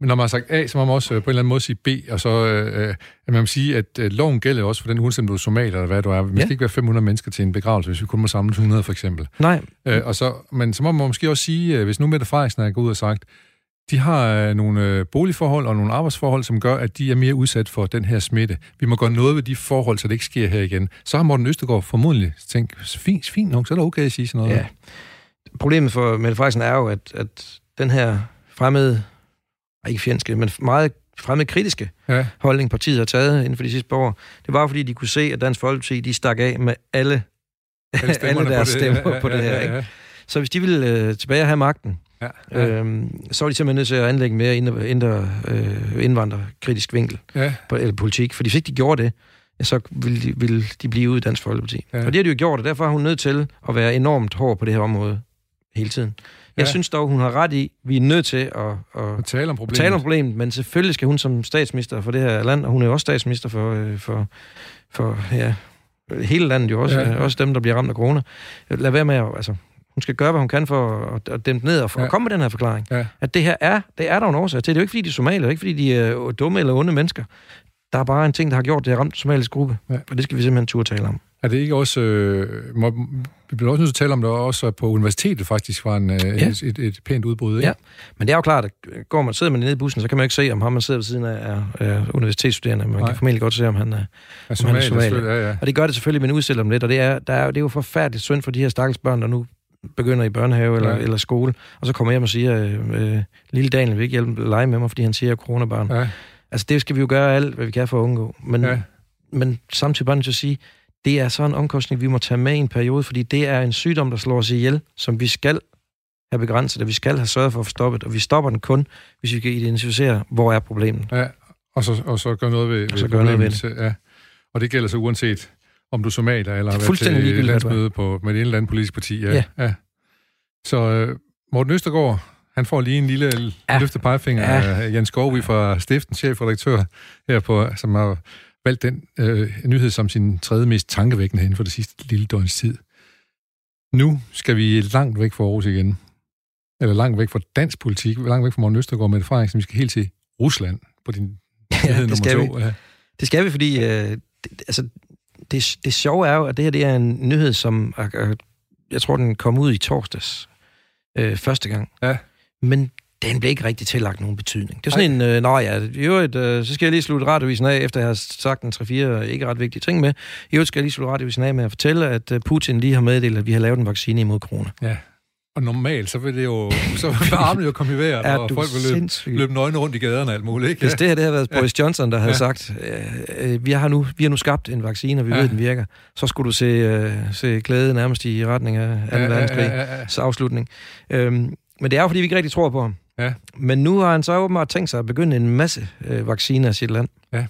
Men når man har sagt A, så må man også øh, på en eller anden måde sige B, og så øh, øh, at man må sige, at øh, loven gælder også for den, uanset om du er somalier eller hvad du er. Vi Ja. skal ikke være 500 mennesker til en begravelse, hvis vi kun må samle 100 for eksempel. Nej, Øh, og så, men så må man måske også sige, øh, hvis nu Mette Frederiksen er gået ud og sagt, de har nogle boligforhold og nogle arbejdsforhold, som gør, at de er mere udsat for den her smitte. Vi må gøre noget ved de forhold, så det ikke sker her igen. Så har Morten Østergaard formodentlig tænkt, fint, fint nok, så er det okay at sige sådan noget. Ja. Problemet for Mette Frederiksen er jo, at, at den her fremmede ikke fjendske, men meget fremmedkritiske Ja, holdning, partiet har taget inden for de sidste par år, det var fordi, de kunne se, at Dansk Folkeparti, de stak af med alle, alle alle deres på det. stemmer på det her. Ikke? Ja, Så hvis de ville øh, tilbage og have magten, ja, ja, øhm, så var de simpelthen nødt til at anlægge mere indre, indre, øh, indvandrerkritisk vinkel, ja, på, eller politik. For hvis ikke de gjorde det, ja, så ville de, ville de blive ude i Dansk Folkeparti. Ja. Ja. Og det har de jo gjort, og derfor er hun nødt til at være enormt hård på det her område hele tiden. Jeg Ja. synes dog, hun har ret i, vi er nødt til at, at at tale om problemet. tale om problemet, men selvfølgelig skal hun som statsminister for det her land, og hun er jo også statsminister for, øh, for, for ja, hele landet jo også, Ja. ja. også dem, der bliver ramt af corona. Lad være med at, altså, hun skal gøre, hvad hun kan for at, at dæmpe ned og for Ja. at komme med den her forklaring. Ja. At det her er, det er der en årsag til. Det er jo ikke, fordi de er somalier, det er ikke, fordi de er dumme eller onde mennesker. Der er bare en ting, der har gjort, det har ramt den somaliske gruppe. Ja. Og det skal vi simpelthen turde tale om. Er det ikke også... Øh, må, vi bliver også nødt til at tale om, der også på universitetet faktisk var en, øh, Ja. et, et, et pænt udbrud, ikke? Ja. Men det er jo klart, at går man, sidder man nede i bussen, så kan man jo ikke se, om ham, man sidder ved siden af, er, er universitetsstuderende. Man Nej. kan formentlig godt se, om han er... Er somalier. selvfølgelig, ja, ja. Og det gør det selvfølgelig, men udstiller dem lidt, og det er, der er, det er jo forfærdeligt synd for de her stakkels børn, der nu begynder i børnehave eller, Ja. eller skole, og så kommer hjem og siger, øh, øh, lille Daniel vil ikke hjælpe lege med mig, fordi han siger, at jeg er coronabarn. Ja. Altså det skal vi jo gøre alt, hvad vi kan for at undgå. Men, ja. men samtidig bare nødt til at sige, det er så en omkostning, vi må tage med i en periode, fordi det er en sygdom, der slår os ihjel, som vi skal have begrænset, og vi skal have sørget for at få stoppet, og vi stopper den kun, hvis vi kan identificere, hvor er problemet. ja. Og, så, og så gøre noget ved, Og så ved gøre noget ved problemet, Ja. Og det gælder så uanset, om du er somalier eller har været Fuldstændig til er. landsmøde på, med et eller andet politisk parti. Ja. Ja. ja. Så øh, Morten Østergaard, han får lige en lille. Ja. løftet pegefinger Ja. af Jens Skovby fra Stiften, chefredaktør her på, som har valgt den øh, nyhed som sin tredje mest tankevækkende inden for det sidste lille døgns tid. Nu skal vi langt væk fra Aarhus igen. Eller langt væk fra dansk politik, langt væk fra Morten Østergaard med erfaring, som vi skal helt til Rusland på din Ja, nummer det skal vi. to. Ja. Det skal vi, fordi øh, det, altså, det, det sjove er jo, at det her det er en nyhed, som er, jeg tror, den kom ud i torsdags øh, første gang. Ja. Men den blev ikke rigtig tillagt nogen betydning. Det er sådan en, øh, nej ja, i øvrigt, øh, så skal jeg lige slutte radiovisen af, efter jeg har sagt en 3-4 ikke ret vigtige ting med. I øvrigt skal jeg lige slutte radiovisen af med at fortælle, at øh, Putin lige har meddelt, at vi har lavet en vaccine imod corona. ja. Og normalt, så vil det jo, så vil armene jo komme i vejret, Er og folk vil løbe, løbe nøgne rundt i gaderne og alt muligt, ikke? Hvis det her det havde været Boris Johnson, der havde Ja. ja. sagt, øh, øh, vi, har nu, vi har nu skabt en vaccine, og vi Ja. ja. ved, at den virker, så skulle du se, øh, se glæde nærmest i retning af 2. Ja, verdenskrig. ja, ja, ja. Afslutning. Øhm, men det er jo, fordi vi ikke rigtig tror på ham. Ja. Men nu har han så åbenbart tænkt sig at begynde en masse øh, vacciner i sit land. Ja.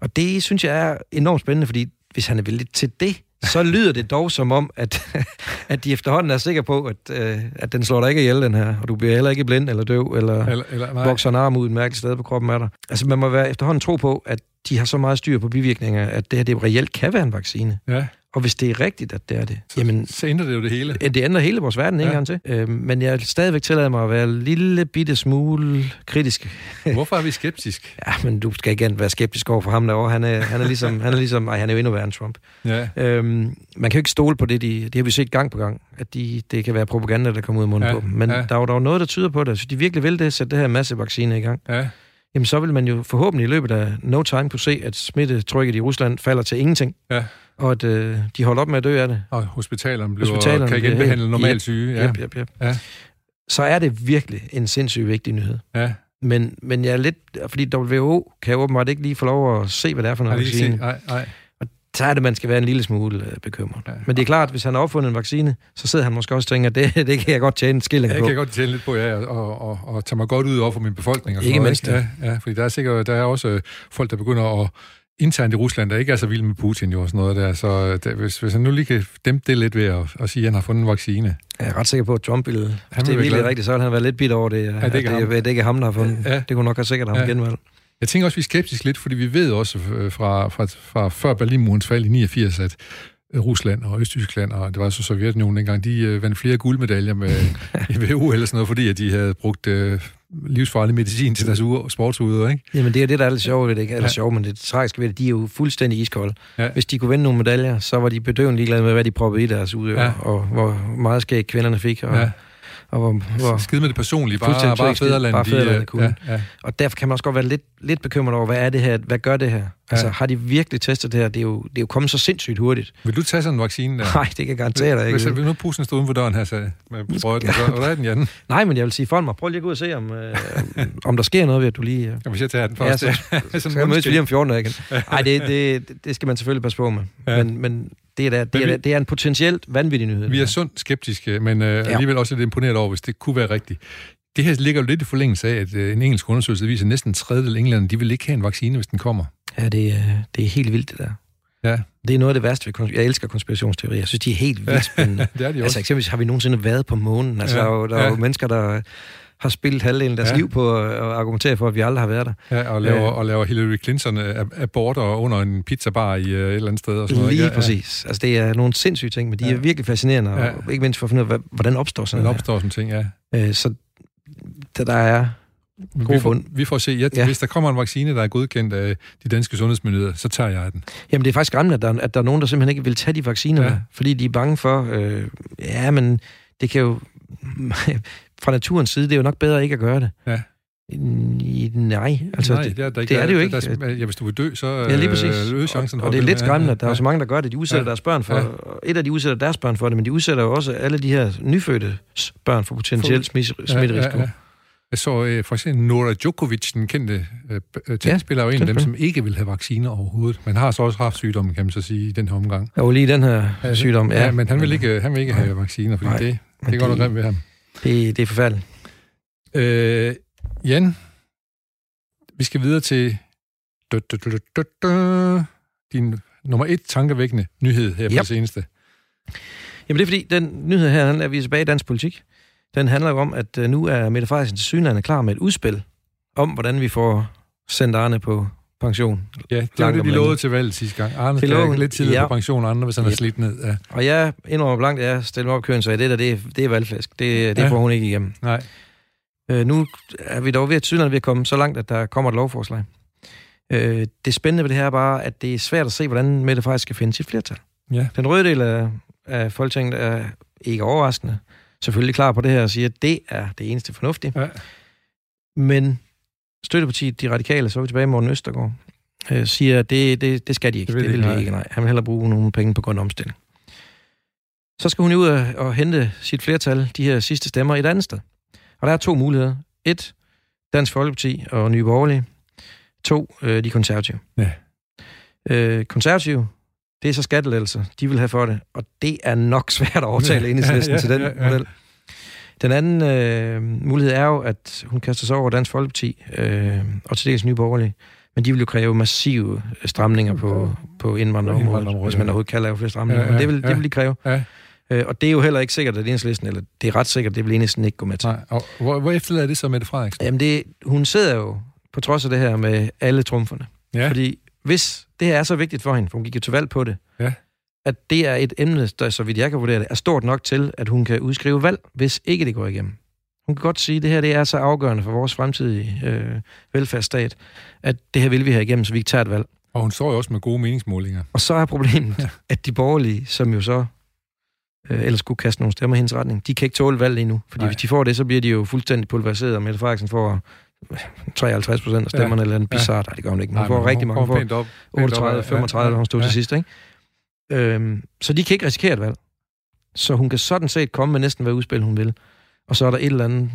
Og det synes jeg er enormt spændende, fordi hvis han er villig til det, så lyder det dog som om, at, at de efterhånden er sikre på, at, øh, at den slår dig ikke ihjel, den her, og du bliver heller ikke blind eller døv, eller, Eller, eller, nej. vokser en arm ud et mærkeligt sted på kroppen af dig. Altså man må være efterhånden tro på, at de har så meget styr på bivirkninger, at det her det reelt kan være en vaccine. Ja, Og hvis det er rigtigt, at det er det, så, jamen så ændrer det jo det hele. Det ændrer hele vores verden en Ja. til. Øh, men jeg stadigvæk tillader mig at være en lille bitte smule kritisk. Hvorfor er vi skeptisk? Ja, men du skal igen være skeptisk over for ham derovre. Han er, han er ligesom, han er ligesom, nej, han er jo endnu værre end Trump. Ja, Øhm, man kan jo ikke stole på det, de, det har vi set gang på gang, at de, det kan være propaganda, der kommer ud af munden Ja, på dem. Men ja. der er jo der jo noget, der tyder på det. Så de virkelig vil det, sætte det her masse vacciner i gang. ja, Jamen så vil man jo forhåbentlig i løbet af no time kunne se, at smittetrykket i Rusland falder til ingenting. ja. Og at øh, de holder op med at dø af det. Og hospitalerne bliver, Hospitalerne kan igen behandle normalt Yep, syge. Ja, Yep, yep, yep. Ja. Så er det virkelig en sindssygt vigtig nyhed. ja. Men, men jeg er lidt... Fordi WHO kan jo åbenbart ikke lige få lov at se, hvad det er for noget vaccine. Nej, nej. Så er det, man skal være en lille smule øh, bekymret. Ja. Ja. Men det er klart, hvis han har opfundet en vaccine, så sidder han måske også og tænker, det, det kan jeg godt tjene en skilling Jeg på. kan godt tjene lidt på, ja, og, og, og tage mig godt ud over for min befolkning. Og Ikke mindst Ja, ja, fordi der er sikkert, der er også øh, folk, der begynder at internt i Rusland, der ikke er så vilde med Putin jo og sådan noget der. Så der, hvis, hvis han nu lige kan dæmpe det lidt ved at, at sige, at han har fundet en vaccine. Jeg er ret sikker på, at Trump ville... Hvis vil det er virkelig glad. rigtigt, så ville han være lidt bitter over det, at, ikke det, ham. at det ikke er ham, der har fundet Ja. ja. Det kunne nok have sikkert ham Ja. ja. genvalg. Jeg tænker også, vi er skeptiske lidt, fordi vi ved også øh, fra, fra, fra før Berlinmurens fald i 89, at øh, Rusland og Østtyskland, og det var så Sovjetunionen dengang, de øh, vandt flere guldmedaljer med i WHO eller sådan noget, fordi at de havde brugt øh, livsfarlig medicin til deres uger, sportsuder, ikke? Jamen, det er det, der er lidt sjovt ved det, ikke? Eller Ja. sjovt, men det tragiske ved det, de er jo fuldstændig iskolde. Ja. Hvis de kunne vinde nogle medaljer, så var de bedøvende ligeglade med, hvad de proppede i deres udøver, ja. og hvor meget skæg kvinderne fik, og, Ja. Ja. og hvor, hvor, Skid med det personlige, bare, bare fædrelandet. Bare de, fædrelandet øh, kunne. Ja, ja. og derfor kan man også godt være lidt, lidt bekymret over, hvad er det her, hvad gør det her? Altså, Ja. har de virkelig testet det her? Det er jo, det er jo kommet så sindssygt hurtigt. Vil du tage sådan en vaccine der? Nej, det kan jeg garantere dig ikke. hvis nu pusen stod uden for døren her, så med sprøjten, så er den, Jan? Nej, men jeg vil sige, folk mig, prøv lige at gå ud og se, om, øh, om der sker noget ved, at du lige... Øh, Og hvis jeg tager den Ja, først, så- ja, så kan mødes vi lige om 14 dage igen. Nej, det, det, det skal man selvfølgelig passe på med. Ja. Ja. Men, men det, er da, det, er, vi- det er en potentielt vanvittig nyhed. Vi er sundt skeptiske, men øh, Ja. alligevel også lidt imponeret over, hvis det kunne være rigtigt. Det her ligger jo lidt i forlængelse af, at øh, en engelsk undersøgelse viser, at næsten en tredjedel af englænderne, de vil ikke have en vaccine, hvis den kommer. Ja, det, er, det er helt vildt, det der. Ja, Det er noget af det værste ved Jeg elsker konspirationsteorier. Jeg synes, de er helt vildt spændende. det er de også. altså eksempelvis har vi nogensinde været på månen. Altså, Ja, ja, der er jo, der er jo ja. mennesker, der har spillet halvdelen af deres Ja. ja. liv på at argumentere for, at vi aldrig har været der. Ja, og laver, Øh. og laver Hillary Clinton øh, ab- aborter under en pizzabar i øh, et eller andet sted. Og sådan noget. Lige ja, præcis. Altså, det er nogle sindssyge ting, men de Ja. er virkelig fascinerende, og Ja. ikke mindst for at finde ud af, hvordan opstår Ja, sådan noget. opstår sådan ting, ja. Øh, så der, der er Vi god får, bund. vi får se. Ja, Ja. Hvis der kommer en vaccine, der er godkendt af de danske sundhedsmyndigheder, så tager jeg den. Jamen, det er faktisk skræmmende, at der, at der er nogen, der simpelthen ikke vil tage de vacciner, Ja. ja. fordi de er bange for, øh, ja, men det kan jo, fra naturens side, det er jo nok bedre ikke at gøre det. Ja. Nej, altså, Nej, det, det er, der det er det jo ikke. Der, der, ja, hvis du vil dø, så ja, lige præcis. øh, chancen og, og det er lidt skræmmende, at der er ja. jo så mange, der gør det. De udsætter Ja. deres børn for, Ja. et af de udsætter deres børn for det, men de udsætter jo også alle de her nyfødte børn for potentiel smitte- smitterisiko. Ja, ja, ja. Jeg så øh, for eksempel Nora Djokovic, den kendte øh, øh, tennisspiller, er jo en af dem, som ikke vil have vacciner overhovedet. Men har så også haft sygdommen, kan man så sige, i den her omgang. Og lige den her sygdom, ja. ja men han vil ikke, han vil ikke have vacciner, fordi Nej. det, Men det går nok det- grimt ved ham. Det, det er forfærdeligt. Øh, Jan, vi skal videre til du, du, du, du, du, din nummer et tankevækkende nyhed her på Yep. det seneste. Jamen det er fordi, den nyhed her, den er vi tilbage i dansk politik. Den handler jo om, at øh, nu er Mette Frederiksen til synligheden klar med et udspil om, hvordan vi får sendt Arne på pension. Ja, det var det, de lovede til valget sidste gang. Arne skal hun. lidt tidligere Ja. på pension, andre, hvis han er Yep. slidt ned. Ja. Og jeg indrømmer blankt, at jeg stiller mig op i køen, så det der, det er, det er valgflæsk. Det, det Ja. får hun ikke igennem. Nej. Øh, nu er vi dog ved at tydeligheden ved at komme så langt, at der kommer et lovforslag. Øh, det spændende ved det her er bare, at det er svært at se, hvordan Mette Frederiksen skal finde sit flertal. Ja. Den røde del af, af Folketinget er ikke overraskende. Selvfølgelig klar på det her og siger, at det er det eneste fornuftige. Ja. Men støttepartiet, de radikale, så er vi tilbage i Morten Østergaard, øh, siger, at det, det, det skal de ikke. Det Det vil de det vil ikke, de ikke, nej. Han vil hellere bruge nogle penge på grøn omstilling. Så skal hun ud og, og hente sit flertal, de her sidste stemmer, et andet sted. Og der er to muligheder. Et, Dansk Folkeparti og Nye Borgerlige. To, øh, de konservative. Ja. Øh, konservative, det er så skattelettelser, de vil have for det, og det er nok svært at overtale enhedslisten Ja, ja, til den ja, ja. model. Den anden øh, mulighed er jo, at hun kaster sig over Dansk Folkeparti øh, og til dels Nye Borgerlige, men de vil jo kræve massive stramninger på, på indvandrerområdet, hvis man overhovedet kan lave flere stramninger. Ja, ja, det, vil, ja. det vil de kræve. Ja. Øh, og det er jo heller ikke sikkert, at enhedslisten, eller det er ret sikkert, det vil enhedslisten ikke gå med til. Nej. Og hvor, hvor efterlader det så Mette Frederiksen? Jamen, det, hun sidder jo på trods af det her med alle trumferne. Ja. Fordi hvis det her er så vigtigt for hende, for hun gik jo til valg på det, Ja. At det er et emne, der, så vidt jeg kan vurdere det, er stort nok til, at hun kan udskrive valg, hvis ikke det går igennem. Hun kan godt sige, at det her det er så afgørende for vores fremtidige øh, velfærdsstat, at det her vil vi have igennem, så vi ikke tager et valg. Og hun står jo også med gode meningsmålinger. Og så er problemet, Ja. ja. at de borgerlige, som jo så øh, ellers skulle kaste nogle stemmer i hendes retning, de kan ikke tåle valg lige nu. Fordi Nej. hvis de får det, så bliver de jo fuldstændig pulveriseret, og Mette Frederiksen får øh, 53 procent af stemmerne, ja. eller en bizarre, ja. det gør hun ikke, men hun får men rigtig mange. Hun får pænt op. pænt op, 38, 35, da hun stod ja. til sidst, ikke? Øhm, så de kan ikke risikere et valg. Så hun kan sådan set komme med næsten hvad udspil hun vil. Og så er der et eller andet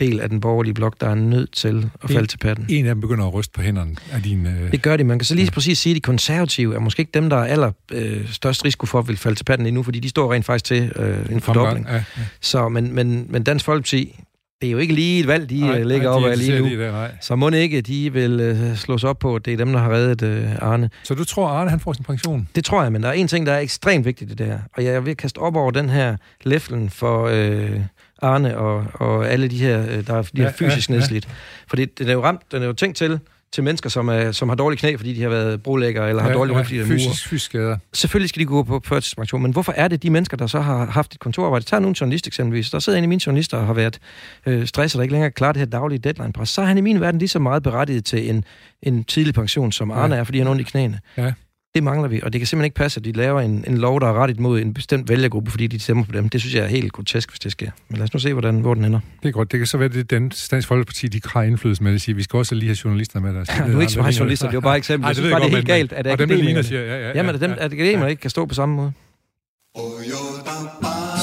del af den borgerlige blok, der er nødt til at falde En- til patten. En af dem begynder at ryste på hænderne af din... Øh, Det gør de. Man kan så lige præcis sige, at de konservative er måske ikke dem, der er aller øh, størst risiko for at vil falde til patten endnu, fordi de står rent faktisk til øh, en fordobling. Ja, ja. Så, men, men, men Dansk Folkeparti, det er jo ikke lige et valg, de Nej, øh, ligger nej, de af lige nu. nej. Så må ikke, de vil øh, slås op på, at det er dem, der har reddet øh, Arne. Så du tror, Arne han får sin pension? Det tror jeg, men der er en ting, der er ekstremt vigtigt i det her. Og jeg at kaste op over den her læflen for øh, Arne og, og alle de her, øh, der er, de Ja, er fysisk ja, ja, ja. nedslidt. Fordi den er jo ramt, den er jo tænkt til, til mennesker, som, er, som har dårlige knæ, fordi de har været brolæggere, eller har dårlige ryg, fordi de murer. fysisk, fysisk skader. Selvfølgelig skal de gå på førtidspension, men hvorfor er det de mennesker, der så har haft et kontorarbejde? Tag nu en journalist eksempelvis. Der sidder en af mine journalister og har været øh, stresset og ikke længere klarer det her daglige deadline-pres. Så er han i min verden lige så meget berettiget til en, en tidlig pension, som Arne er, fordi han har ondt i knæene. Ja. Det mangler vi, og det kan simpelthen ikke passe, at de laver en, en lov, der er rettet mod en bestemt vælgergruppe, fordi de stemmer på dem. Det synes jeg er helt grotesk, hvis det sker. Men lad os nu se, hvordan, hvor den ender. Det er godt. Det kan så være, det den Dansk Folkeparti, de har indflydelse med det. Siger, vi skal også lige have journalister med. Der Ja, nu er ikke så meget journalister, det er jo bare et eksempel. Jeg det det er helt men- galt, at akademikerne... siger, ja, ja, ja, Jamen, at dem, ja. at akademikere ikke kan stå på samme måde.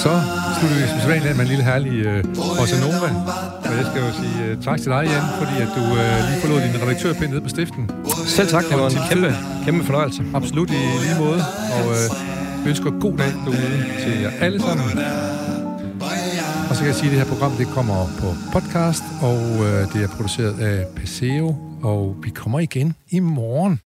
Så slutter vi som sædvanligt med en lille herlig øh, Bossa Nova. Og jeg skal jo sige øh, tak til dig, Jan, fordi at du øh, lige forlod din redaktørpind nede på stiften. Selv tak, det var en kæmpe, kæmpe fornøjelse. Absolut i lige måde. Og øh, ønsker god dag derude til jer alle sammen. Og så kan jeg sige, at det her program det kommer på podcast, og øh, det er produceret af Paseo, og vi kommer igen i morgen.